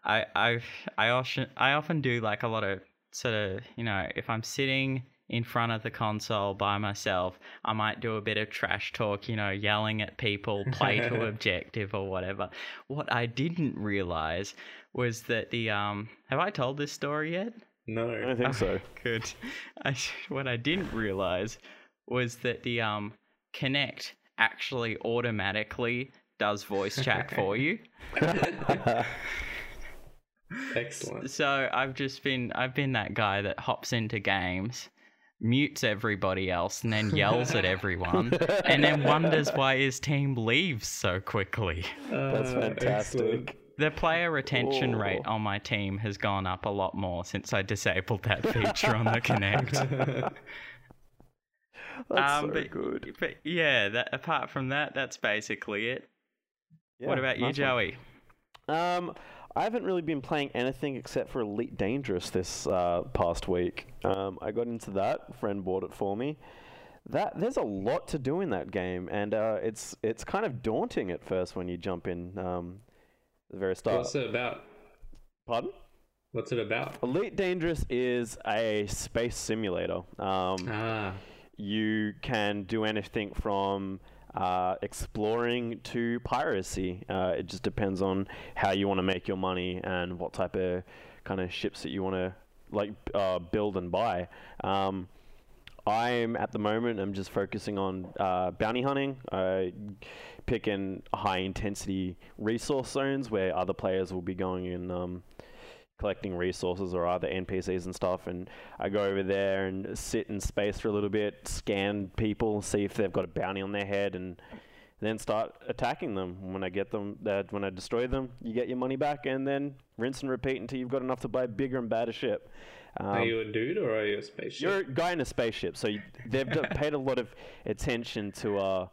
I I I often I often do like a lot of sort of you know if I'm sitting in front of the console by myself, I might do a bit of trash talk, you know, yelling at people, play to [laughs] objective or whatever. What I didn't realize was that the um have I told this story yet? I No. don't think so. [laughs] Good. I, what I didn't realize was that the um Kinect actually automatically does voice chat [laughs] for you. Excellent. So I've just been I've been that guy that hops into games, mutes everybody else, and then yells at everyone, and then wonders [laughs] why his team leaves so quickly. That's fantastic. excellent. The player retention rate on my team has gone up a lot more since I disabled that [laughs] feature on the Kinect. That's [laughs] Um, so but- good. But yeah, that apart from that, that's basically it. what about you, nice one. Joey? Um, I haven't really been playing anything except for Elite Dangerous this uh, past week. Um, I got into that. Friend bought it for me. That there's a lot to do in that game, and uh, it's it's kind of daunting at first when you jump in. Um, the very start. What's it about? Pardon? What's it about? Elite Dangerous is a space simulator. Um, Ah, you can do anything from uh, exploring to piracy. Uh, it just depends on how you want to make your money and what type of kind of ships that you want to like uh, build and buy. Um, I'm at the moment. I'm just focusing on uh, bounty hunting. I picking high intensity resource zones where other players will be going and um, collecting resources or other NPCs and stuff. And I go over there and sit in space for a little bit, scan people, see if they've got a bounty on their head, and then start attacking them. When I get them, that when I destroy them, you get your money back, and then rinse and repeat until you've got enough to buy bigger and better ship. Um, are you a dude or are you a spaceship? you're a guy in a spaceship, so you, they've paid a lot of attention to uh,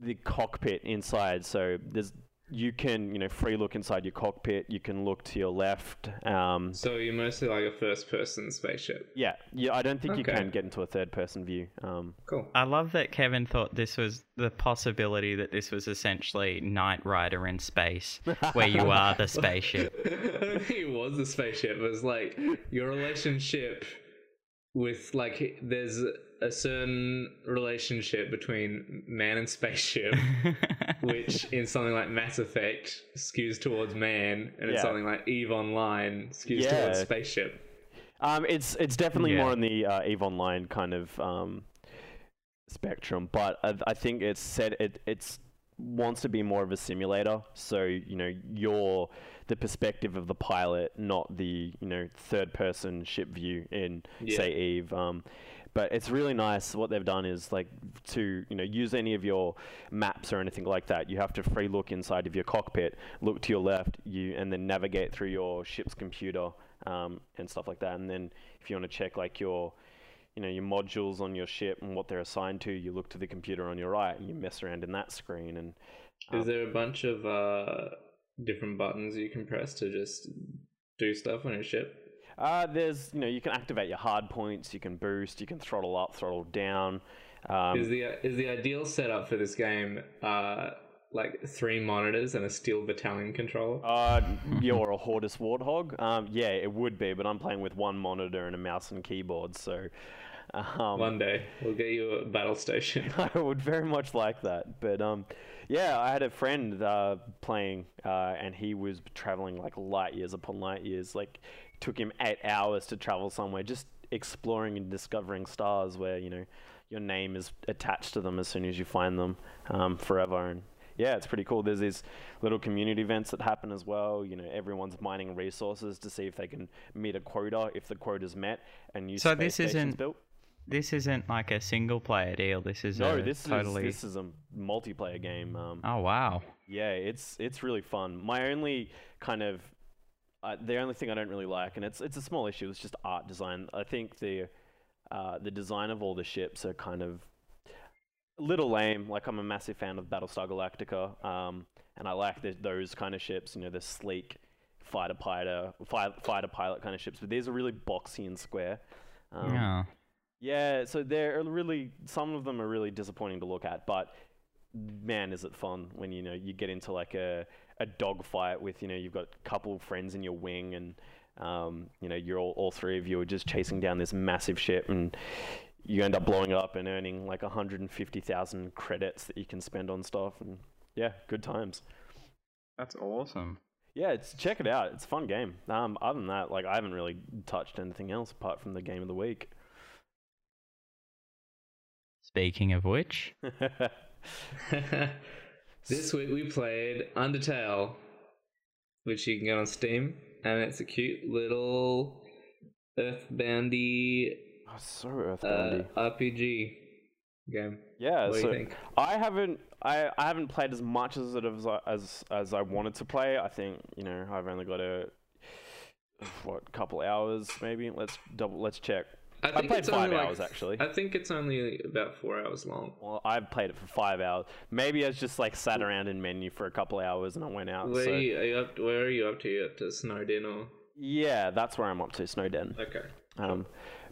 the cockpit inside. So there's you can you know free look inside your cockpit. You can look to your left. Um, so you're mostly like a first-person spaceship. yeah, yeah. I don't think you can get into a third-person view. Um, Cool. I love that Kevin thought this was the possibility that this was essentially Knight Rider in space, where you are the spaceship. I don't think it was a spaceship. It was like your relationship with like there's a certain relationship between man and spaceship, [laughs] which in something like Mass Effect skews towards man, and in something like Eve Online skews Yeah. towards spaceship. Um, it's it's definitely Yeah. more on the uh, Eve Online kind of um, spectrum, but I, I think it's said it it's wants to be more of a simulator. So you know you're the perspective of the pilot, not the you know third person ship view in Yeah. say Eve. Um, but it's really nice. What they've done is like to you know use any of your maps or anything like that. You have to free look inside of your cockpit, look to your left, you and then navigate through your ship's computer um, and stuff like that. And then if you want to check like your you know your modules on your ship and what they're assigned to, you look to the computer on your right and you mess around in that screen. And Is um, there a bunch of uh, different buttons you can press to just do stuff on your ship? Uh, there's, you know, you can activate your hard points, you can boost, you can throttle up, throttle down. Um, is the is the ideal setup for this game uh, like three monitors and a steel battalion controller? uh, you're a HOTAS Warthog? Um, yeah, it would be, but I'm playing with one monitor and a mouse and keyboard, so um, One day we'll get you a battle station. [laughs] I would very much like that. But um, yeah, I had a friend uh, playing, uh, and he was traveling like light years upon light years. Like, took him eight hours to travel somewhere, just exploring and discovering stars where you know your name is attached to them as soon as you find them um, forever. And yeah, it's pretty cool. There's these little community events that happen as well. You know, everyone's mining resources to see if they can meet a quota. If the quota's met, and new So space this isn't built. This isn't like a single player deal. This is No, this totally. is this is a multiplayer game. Um, Oh wow! Yeah, it's it's really fun. My only kind of uh, the only thing I don't really like, and it's it's a small issue, is just art design. I think the uh, the design of all the ships are kind of a little lame. Like I'm a massive fan of Battlestar Galactica, um, and I like the, those kind of ships. You know, the sleek fighter pilot, fi- fighter pilot kind of ships. But these are really boxy and square. Um, yeah. yeah, so they're really some of them are really disappointing to look at, but man, is it fun when you know you get into like a a dogfight with you know you've got a couple of friends in your wing and um, you know you're all, all three of you are just chasing down this massive ship and you end up blowing it up and earning like 150,000 credits that you can spend on stuff and yeah, good times. That's awesome. Yeah, it's check it out. It's a fun game. Um, other than that, like I haven't really touched anything else apart from the game of the week. Speaking of which, [laughs] [laughs] this week we played Undertale, which you can get on Steam, and it's a cute little Earthboundy oh, so uh, earthboundy. RPG game. yeah, What do so you think? I haven't I, I haven't played as much as it as I- as as I wanted to play. I think you know I've only got a what couple hours maybe. Let's double let's check. I, think played it's five only, like, hours actually. I think it's only about four hours long. well, I've played it for five hours. Maybe I just like sat around in menu for a couple hours and I went out. Where, so are you up where are you up to? You up to Snowdin or? yeah, that's where I'm up to. Snowdin. Okay, Um,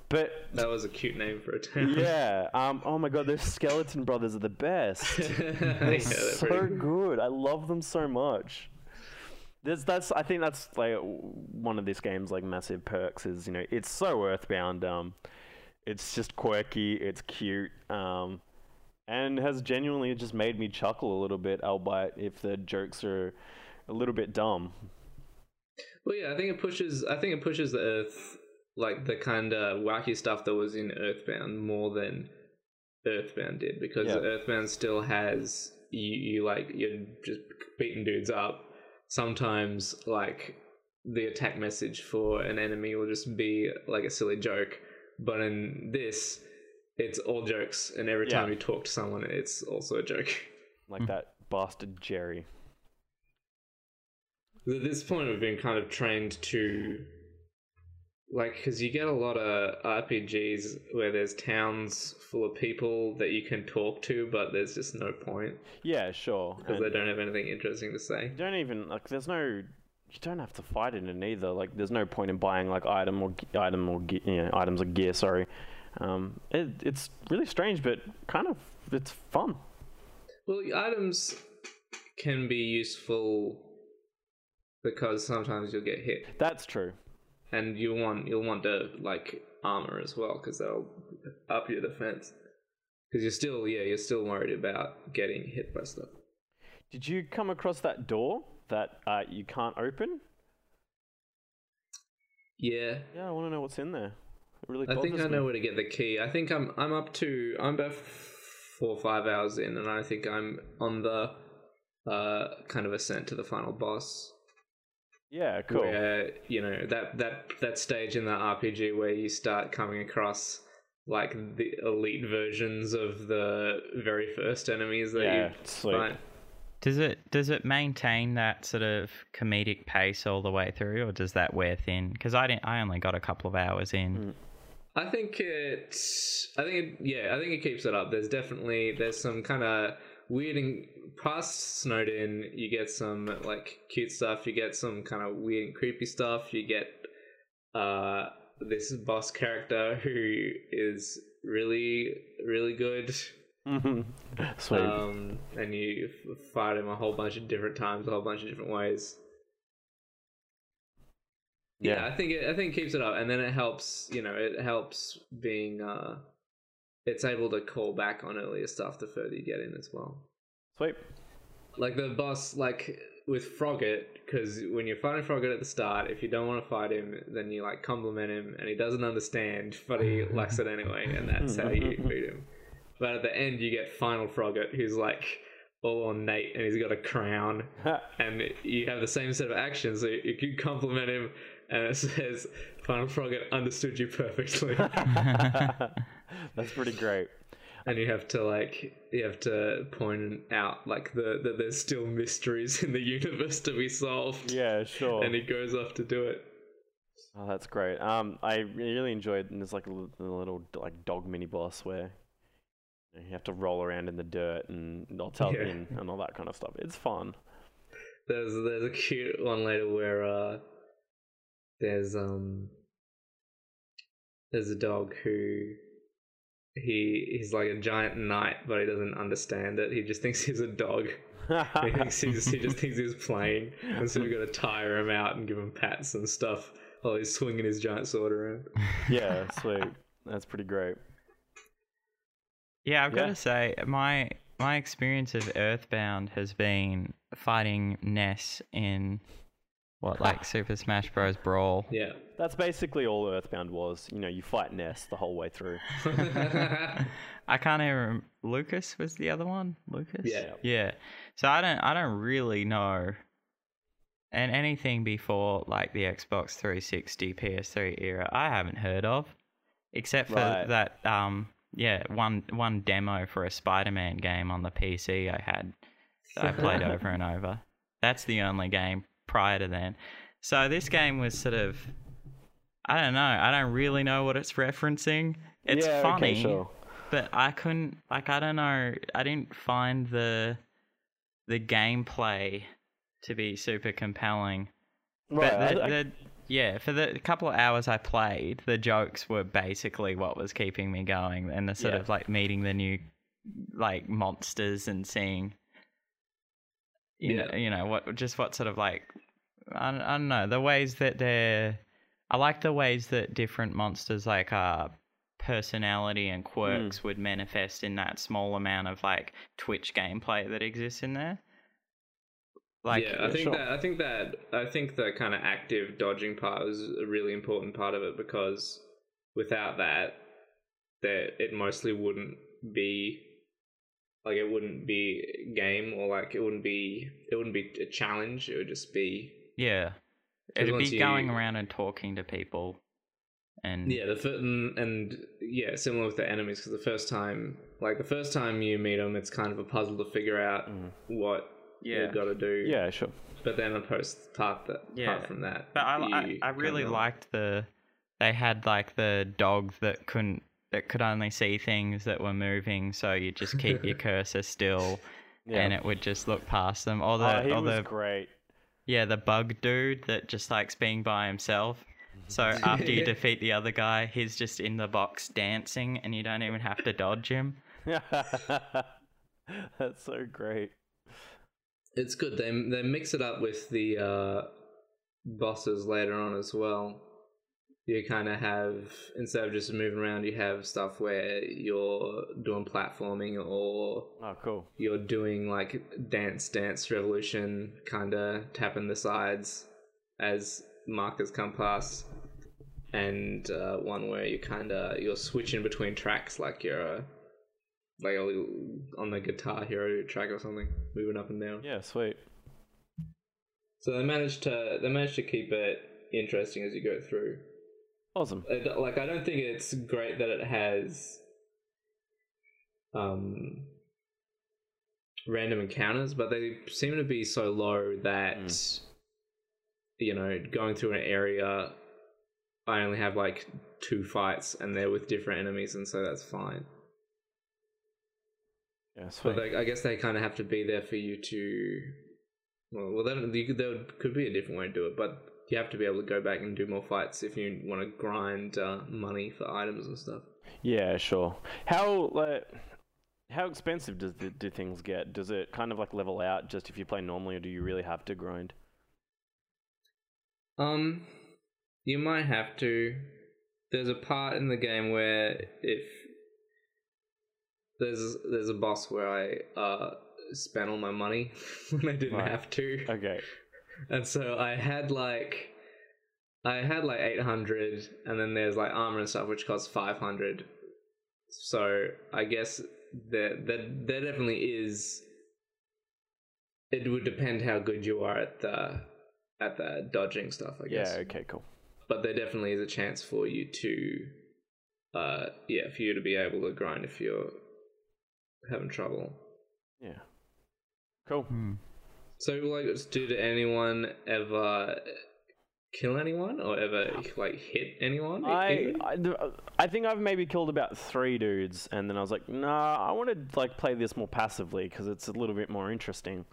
but that was a cute name for a town. [laughs] yeah. [laughs] Um. Oh my God, those Skeleton Brothers are the best. [laughs] They're they're so pretty good. I love them so much. There's, that's I think that's like one of this game's like massive perks is you know it's so earthbound. Um, it's just quirky. It's cute. Um, and has genuinely just made me chuckle a little bit, albeit if the jokes are a little bit dumb. Well, yeah, I think it pushes. I think it pushes the Earth like the kind of wacky stuff that was in Earthbound more than Earthbound did because Yeah. Earthbound still has you, you like you're just beating dudes up. Sometimes like the attack message for an enemy will just be like a silly joke, but in this, it's all jokes, and every Yeah. time you talk to someone, it's also a joke. [laughs] Like that bastard Jerry. At this point, we've been kind of trained to, like, because you get a lot of RPGs where there's towns full of people that you can talk to, but there's just no point Yeah, sure. because they don't have anything interesting to say. you don't even like. There's no. You don't have to fight in it either. Like, there's no point in buying like item or item or you know, items or gear. Sorry. Um, it, it's really strange, but kind of it's fun. Well, items can be useful because sometimes you'll get hit, That's true. And you want you'll want to like armor as well because that'll up your defense. Because you're still yeah you're still worried about getting hit by stuff. Did you come across that door that uh, you can't open? Yeah, Yeah, I want to know what's in there. It really I think I know me. where to get the key. I think I'm I'm up to I'm about four or five hours in, and I think I'm on the uh kind of ascent to the final boss. Yeah, cool. Where you know that that that stage in the RPG where you start coming across like the elite versions of the very first enemies that Yeah, you sweet. find. Does it does it maintain that sort of comedic pace all the way through, or does that wear thin? Because I didn't. I only got a couple of hours in. Mm. I think it. I think it. Yeah, I think it keeps it up. There's definitely there's some kind of weird and past Snowdin. You get some like cute stuff. You get some kind of weird and creepy stuff. You get uh this boss character who is really really good. Mhm. [laughs] Sweet. Um, and you fight him a whole bunch of different times, a whole bunch of different ways. Yeah, I think it, I think it keeps it up, and then it helps. You know, it helps being. uh It's able to call back on earlier stuff the further you get in as well. Sweet. Like the boss, like with Froggit, because when you're fighting Froggit at the start, if you don't want to fight him, then you like compliment him, and he doesn't understand, but he [laughs] likes it anyway, and that's how you beat him. But at the end, you get Final Froggit, who's like all ornate, and he's got a crown, [laughs] and you have the same set of actions. So you can compliment him, and it says, "Final Froggit understood you perfectly," [laughs] [laughs] That's pretty great. and you have to like you have to point out like the that there's still mysteries in the universe to be solved. Yeah, sure. and he goes off to do it. Oh, that's great. Um, I really enjoyed. And there's like a li- a little like dog mini boss where you, have to roll around in the dirt and I'll tell Yeah. and, and all that kind of stuff. It's fun. There's there's a cute one later where uh there's um there's a dog who he he's like a giant knight, but he doesn't understand it. He just thinks he's a dog. [laughs] he thinks he's, he just thinks he's playing, and so we've got to tire him out and give him pats and stuff while he's swinging his giant sword around. [laughs] yeah, sweet. That's pretty great. Yeah, I've got to say my my experience of Earthbound has been fighting Ness in what like [laughs] Super Smash Bros. Brawl. Yeah. That's basically all Earthbound was. You know, you fight Ness the whole way through. [laughs] I can't even. rem- Lucas was the other one. Lucas. Yeah. Yeah. So I don't. I don't really know. And anything before like the Xbox 360, PS3 era, I haven't heard of, except for Right. that. Um. Yeah. One one demo for a Spider-Man game on the PC I had. that I played [laughs] over and over. That's the only game prior to then. So this game was sort of. I don't know. I don't really know what it's referencing. It's yeah, funny Okay, sure. but I couldn't like I don't know I didn't find the the gameplay to be super compelling. Right. but the, I- I- the, yeah, for the couple of hours I played, the jokes were basically what was keeping me going, and the sort Yeah. of like meeting the new like monsters and seeing you know you know what just what sort of like I don't, I don't know the ways that they're I like the ways that different monsters like uh personality and quirks would manifest in that small amount of like Twitch gameplay that exists in there. Like, yeah, I think sure. that I think that I think the kind of active dodging part is a really important part of it because without that, that it mostly wouldn't be like it wouldn't be game or like it wouldn't be it wouldn't be a challenge. It would just be yeah, 'Cause it'd once be going you- around and talking to people, and yeah the fir- and, and yeah similar with the enemies because the first time like the first time you meet them, it's kind of a puzzle to figure out Mm. what Yeah. you've got to do. Yeah, sure. but then opposed part that Yeah. apart from that, But I, I, I really liked the they had like the dog that couldn't that could only see things that were moving, so you just keep your [laughs] cursor still Yeah. and it would just look past them. All the oh, he or was the great. Yeah the bug dude that just likes being by himself. So [laughs] after you defeat the other guy, he's just in the box dancing, and you don't even have to dodge him. [laughs] That's so great. It's good. They they mix it up with the uh, bosses later on as well. You kind of have instead of just moving around, you have stuff where you're doing platforming or Oh, cool. you're doing like dance dance revolution, kind of tapping the sides as markers come past, and uh, one where you kind of you're switching between tracks like you're a like on the Guitar Hero track or something, moving up and down. Yeah, sweet. So they managed to they managed to keep it interesting as you go through. Awesome. Like I don't think it's great that it has um random encounters, but they seem to be so low that you know going through an area, I only have like two fights and they're with different enemies, and so that's fine. Yeah, sweet. But they, I guess they kind of have to be there for you to. Well, well, then you could, there could be a different way to do it, but you have to be able to go back and do more fights if you want to grind uh, money for items and stuff. Yeah, sure. How like how expensive does the, do things get? Does it kind of like level out just if you play normally, or do you really have to grind? Um, you might have to. There's a part in the game where if there's there's a boss where I uh spent all my money [laughs] when I didn't Right. have to. Okay. And so I had like I had like 800 and then there's like armor and stuff which costs 500. So I guess that there, there definitely is it would depend how good you are at the at the dodging stuff, I guess. Yeah. Okay. Cool. But there definitely is a chance for you to uh yeah, for you to be able to grind if you're having trouble. Yeah. Cool. Hmm. So, like, did anyone ever kill anyone or ever like hit anyone? I, even? I d- I think I've maybe killed about three dudes, and then I was like, nah, I want to like play this more passively because it's a little bit more interesting.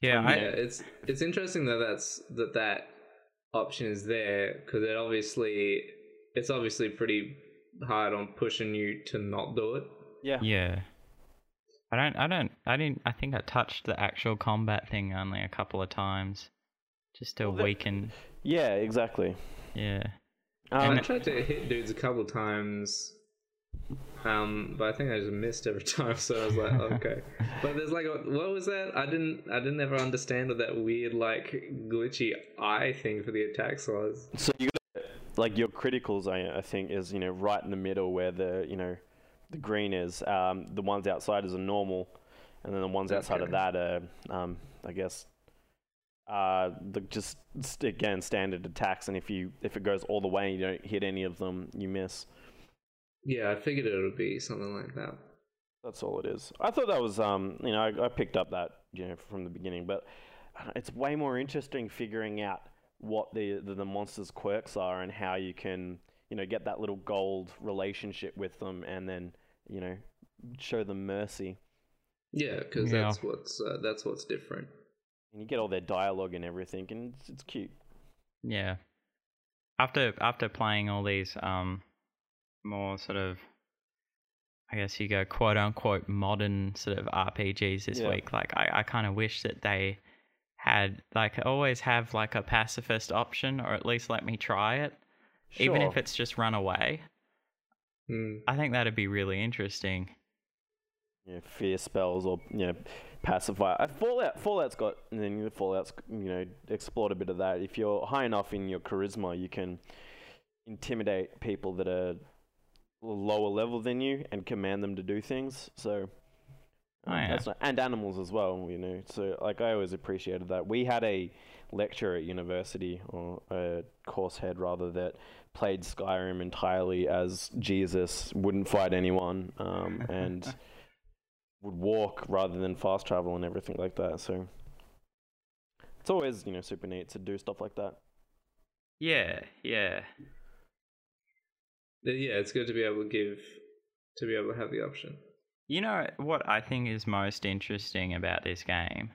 Yeah, Um, I, yeah, it's it's interesting that that's that that option is there because it obviously it's obviously pretty hard on pushing you to not do it. Yeah. Yeah. I don't I don't I didn't I think I touched the actual combat thing only a couple of times. Just to Well, that- weaken Yeah. Exactly. yeah. Um, I tried to hit dudes a couple of times, um, but I think I just missed every [laughs] time. So I was like, okay. [laughs] But there's like, a, what was that? I didn't, I didn't ever understand what that weird like glitchy eye thing for the attacks was. So you got like your criticals, I, I think, is you know right in the middle where the you know the green is. Um, the ones outside is a normal, and then the ones outside of that are, um, I guess, uh, the just again standard attacks. And if you if it goes all the way and you don't hit any of them, you miss. Yeah, I figured it would be something like that. That's all it is. I thought that was, um, you know, I, I picked up that, you know, from the beginning, but it's way more interesting figuring out what the, the the monsters' quirks are and how you can, you know, get that little gold relationship with them, and then, you know, show them mercy. Yeah, because Yeah. that's what's uh, that's what's different. And you get all their dialogue and everything, and it's, it's cute. Yeah. After after playing all these um more sort of I guess you go quote unquote modern sort of RPGs this Yeah. week, like I, I kinda wish that they had like always have like a pacifist option or at least let me try it. Even if it's just run away. Hmm. I think that'd be really interesting. you know, fear spells or you know pacify. Uh, Fallout Fallout's got and then the Fallout's you know explored a bit of that. If you're high enough in your charisma, you can intimidate people that are lower level than you and command them to do things. So. Oh, um, yeah. that's not, and animals as well, you know. So, like, I always appreciated that. We had a lecturer at university, or a course head rather, that played Skyrim entirely as Jesus, wouldn't fight anyone, um, [laughs] and would walk rather than fast travel and everything like that. So it's always, you know, super neat to do stuff like that. Yeah, yeah. Yeah, it's good to be able to give, to be able to have the option. You know what I think is most interesting about this game,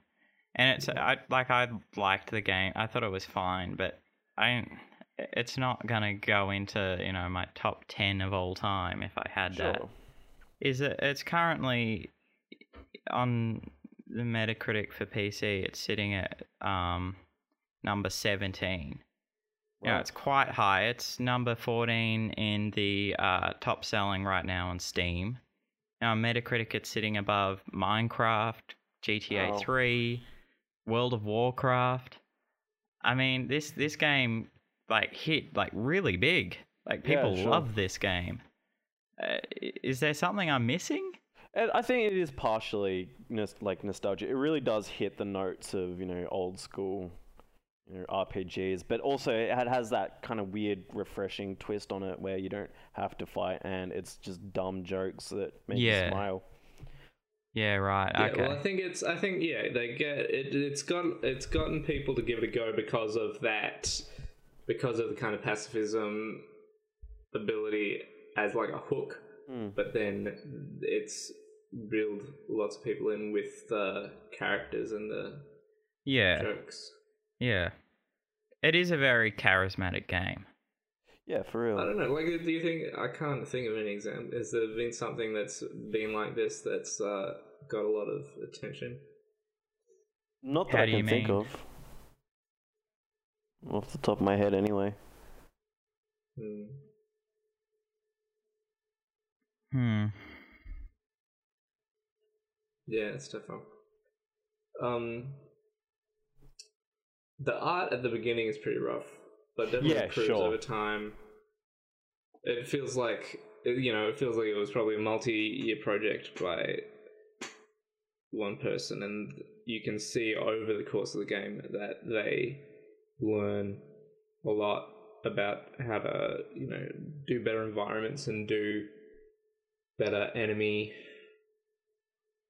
and it's I like I liked the game. I thought it was fine, but I don't. It's not gonna go into you know my top ten of all time if I had that. Sure. Is it? It's currently on the Metacritic for PC. It's sitting at um number seventeen. Yeah, Right. it's quite high. It's number 14 in the uh, top selling right now on Steam. Now, Metacritic, it's sitting above Minecraft, GTA Wow. 3, World of Warcraft. I mean, this this game like hit like really big. Like Yeah, people sure. love this game. Uh, is there something I'm missing? And I think it is partially nos- like nostalgia. It really does hit the notes of you know old school, you know RPGs, but also it has that kind of weird, refreshing twist on it where you don't have to fight and it's just dumb jokes that make Yeah. you smile. Yeah, right. Yeah, okay. well, I think it's. I think yeah, they get it. It's got. It's gotten people to give it a go because of that, because of the kind of pacifism ability as like a hook. Hmm. But then it's reeled lots of people in with the characters and the yeah, jokes. yeah. It is a very charismatic game. Yeah, for real. I don't know. Like, do you think? I can't think of any example. Has there been something that's been like this that's uh, got a lot of attention? Not that How I can think mean? of. Off the top of my head, anyway. Hmm. Hmm. Yeah, it's tough. one. Um, the art at the beginning is pretty rough, but definitely Yeah, improves sure. over time. It feels like you know, it feels like it was probably a multi-year project by one person, and you can see over the course of the game that they learn a lot about how to you know do better environments and do better enemy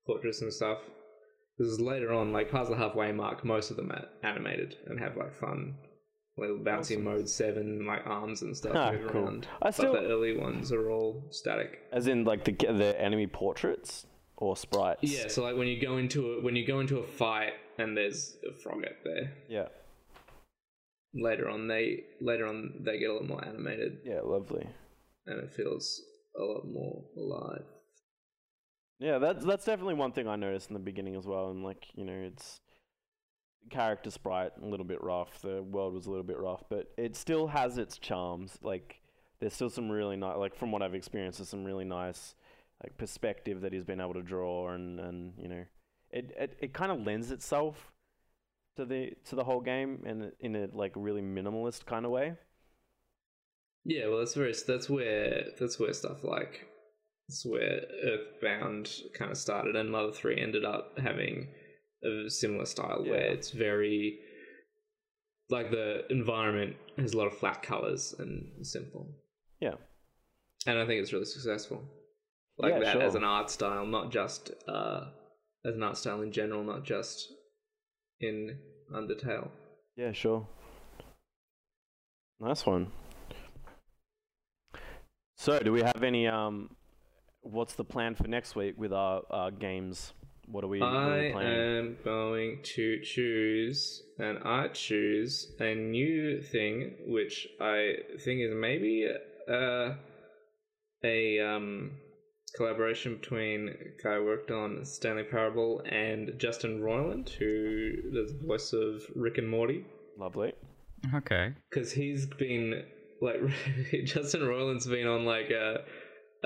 fortress and stuff. Because later on, like past the halfway mark, most of them are animated and have like fun little bouncy Awesome. mode seven like arms and stuff [laughs] Ah, cool. around. I still- but the early ones are all static. As in, like the the enemy portraits or sprites. Yeah, so like when you go into a when you go into a fight and there's a Froggit there. Yeah. Later on, they later on they get a lot more animated Yeah. Lovely. and it feels a lot more alive. Yeah, that's that's definitely one thing I noticed in the beginning as well. And like you know, it's character sprite a little bit rough. The world was a little bit rough, but it still has its charms. Like there's still some really nice, like from what I've experienced, there's some really nice like perspective that he's been able to draw, and and you know, it it, it kind of lends itself to the to the whole game, and in a like really minimalist kind of way. Yeah, well, that's very that's where that's where stuff like that's where Earthbound kind of started, and Mother Three ended up having a similar style where it's very like the environment has a lot of flat colors and simple, Yeah. and I think it's really successful. Like Yeah, that as an art style, not just uh, as an art style in general, not just in Undertale. Yeah, sure. Nice one. So, do we have any um what's the plan for next week with our, our games? What are we, what are I we am going to choose, and I choose a new thing, which I think is maybe uh, a um, collaboration between a guy who worked on Stanley Parable and Justin Roiland, who does the voice of Rick and Morty. Lovely. Okay. Because he's been like [laughs] Justin Roiland's been on like a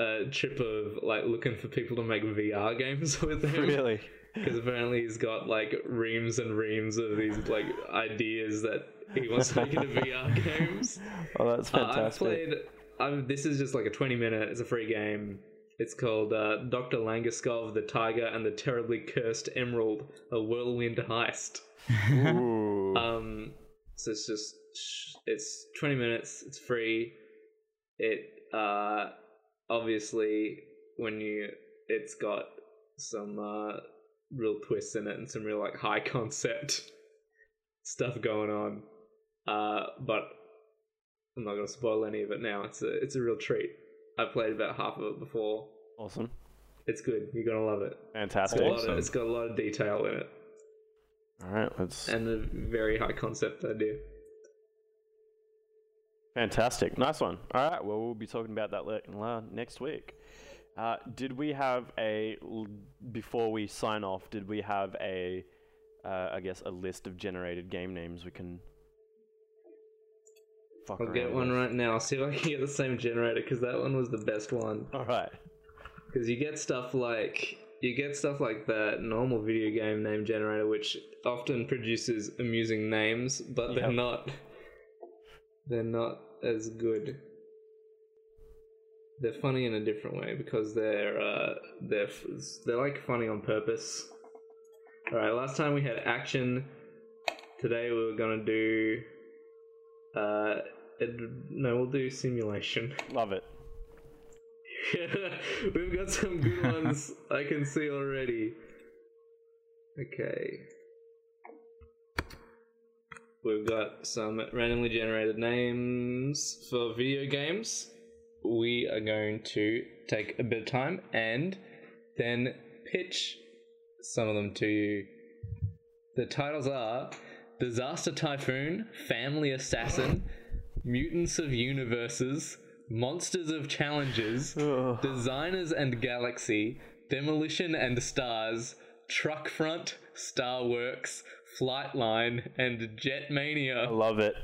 a trip of like looking for people to make VR games [laughs] with him. Really? Because apparently he's got like reams and reams of these like ideas that he wants to make into VR [laughs] games. Oh, that's Uh, I've fantastic. played. i this is just like a twenty minute. It's a free game. It's called uh, Doctor Langeskov, the Tiger, and the Terribly Cursed Emerald: A Whirlwind Heist. Ooh. [laughs] Um, so it's just it's twenty minutes. It's free. It uh, obviously when you it's got some uh, real twists in it and some real like high concept [laughs] stuff going on. Uh, but I'm not gonna spoil any of it now. It's a it's a real treat. I played about half of it before. awesome. It's good. You're gonna love it. Fantastic. lot Awesome. of, it's got a lot of detail in it All right, let's. and a very high concept idea. Fantastic. Nice one. All right. Well, we'll be talking about that next week. Uh, did we have a before we sign off? Did we have a, uh, I guess, a list of generated game names we can? Fuck I'll get one right now. I'll see if I can get the same generator because that one was the best one. All right. Because you get stuff like you get stuff like that normal video game name generator, which often produces amusing names, but they're not they're not as good. They're funny in a different way because they're uh, they're f- they're like funny on purpose. All right, last time we had action. Today we were gonna do. Uh, ed- no, we'll do simulation. Love it. Yeah, [laughs] We've got some good ones [laughs] I can see already. Okay. We've got some randomly generated names for video games. We are going to take a bit of time and then pitch some of them to you. The titles are Disaster Typhoon, Family Assassin, Mutants of Universes, Monsters of Challenges, Ugh. Designers and Galaxy, Demolition and Stars, Truck Front, Star Works, Flightline, and I Jetmania. love it.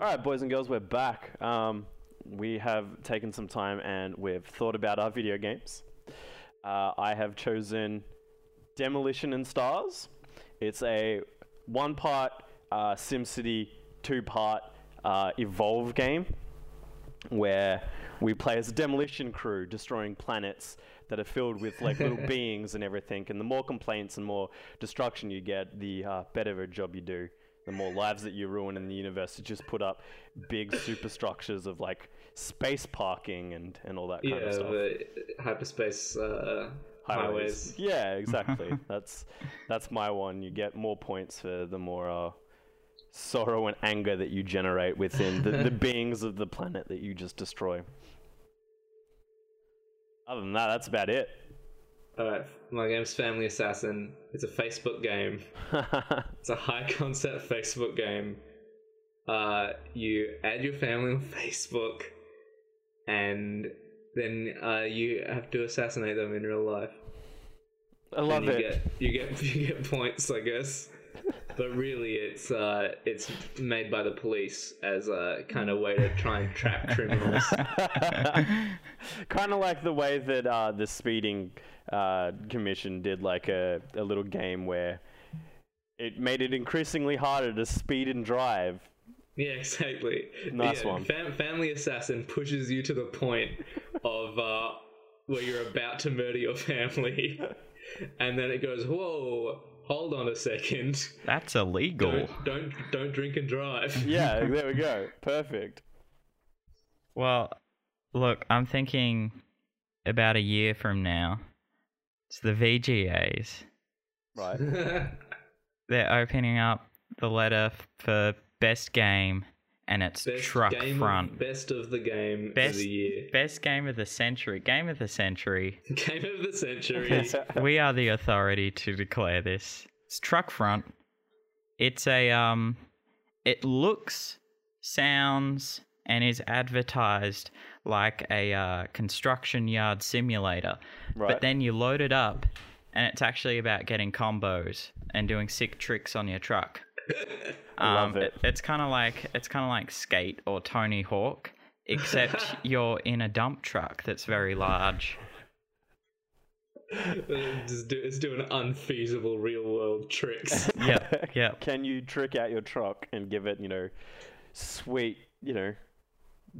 All right, boys and girls, we're back. Um, we have taken some time and we've thought about our video games. Uh, I have chosen Demolition and Stars. It's a one part uh, SimCity, two part uh, Evolve game where we play as a demolition crew destroying planets that are filled with like little [laughs] beings and everything. And the more complaints and more destruction you get, the uh, better of a job you do. The more lives that you ruin in the universe to just put up big superstructures of like space parking and, and all that kind Yeah, of stuff. the hyperspace uh, highways. Yeah, [laughs] exactly. that's that's my one. You get more points for the more uh, sorrow and anger that you generate within the, the [laughs] beings of the planet that you just destroy. Other than that, that's about it. Alright, my game's Family Assassin. It's a Facebook game. [laughs] It's a high concept Facebook game. Uh, you add your family on Facebook, and then uh, you have to assassinate them in real life. I love and you it. Get, you get [laughs] you get points, I guess. But really, it's uh, it's made by the police as a kind of way to try and trap criminals. [laughs] kind of like the way that uh, the speeding uh, commission did like a, a little game where it made it increasingly harder to speed and drive. Yeah, exactly. Nice yeah, one. Fam- Family Assassin pushes you to the point of uh, where you're about to murder your family, [laughs] and then it goes, "Whoa, hold on a second! That's illegal. Don't don't don't drink and drive." [laughs] Yeah, [laughs] there we go. Perfect. Well, look, I'm thinking about a year from now. It's the VGAs. Right. [laughs] They're opening up the letter for best game, and it's Best truck game front. Best of the game Best- of the year. Best game of the century. Game of the century. [laughs] Game of the century. [laughs] we are the authority to declare this. It's truck front. It's a um it looks, sounds and is advertised like a uh, construction yard simulator. Right. But then you load it up and it's actually about getting combos and doing sick tricks on your truck. [laughs] Love um, it. It's kind of like it's kind of like Skate or Tony Hawk, except [laughs] you're in a dump truck that's very large. [laughs] Just do, it's doing unfeasible real world tricks. Yep, yep. Can you trick out your truck and give it, you know, sweet, you know,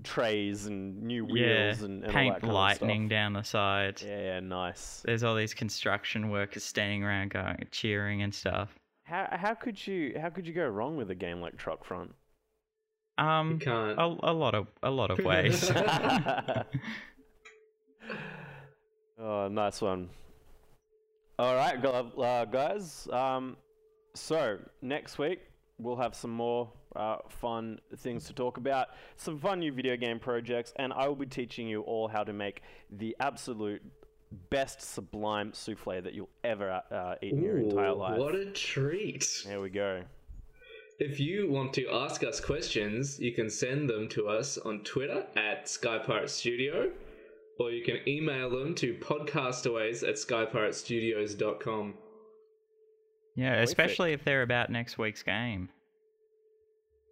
trays and new Yeah, wheels and, and all paint lightning down the sides. Yeah, yeah, nice. There's all these construction workers standing around going cheering and stuff. How how could you how could you go wrong with a game like Truck Front? Um, can't. a, a lot of a lot of [laughs] ways. [laughs] [laughs] oh, nice one. All right, uh, guys. Um, so next week we'll have some more uh, fun things to talk about, some fun new video game projects, and I will be teaching you all how to make the absolute best sublime souffle that you'll ever uh, eat in your entire life. What a treat. There we go. If you want to ask us questions, you can send them to us on Twitter at Sky Pirate Studio, or you can email them to podcastaways at skypiratestudios.com. yeah, especially if they're about next week's game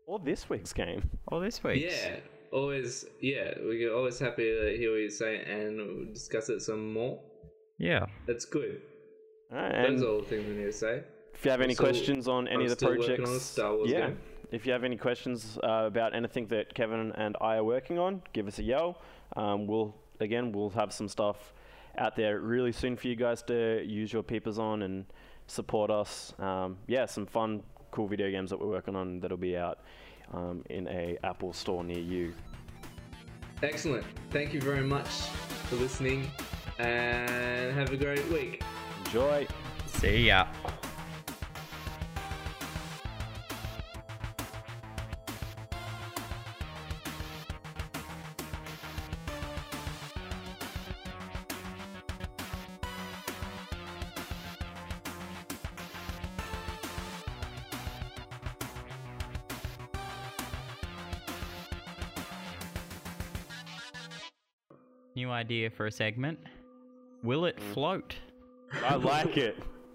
Or this week's game. or this week's. Yeah, always, yeah, we're always happy to hear what you say and discuss it some more. Yeah. That's good. All right, and Those are all the things we need to say. If you have any Also, questions on any I'm of the still projects, on Star Wars yeah. game. If you have any questions uh, about anything that Kevin and I are working on, give us a yell. Um, we'll again, we'll have some stuff out there really soon for you guys to use your peepers on and support us. Um, yeah, some fun, cool video games that we're working on that'll be out um, in a Apple store near you. Excellent. Thank you very much for listening and have a great week. Enjoy. See ya. Idea for a segment. Will it mm. float? I like it.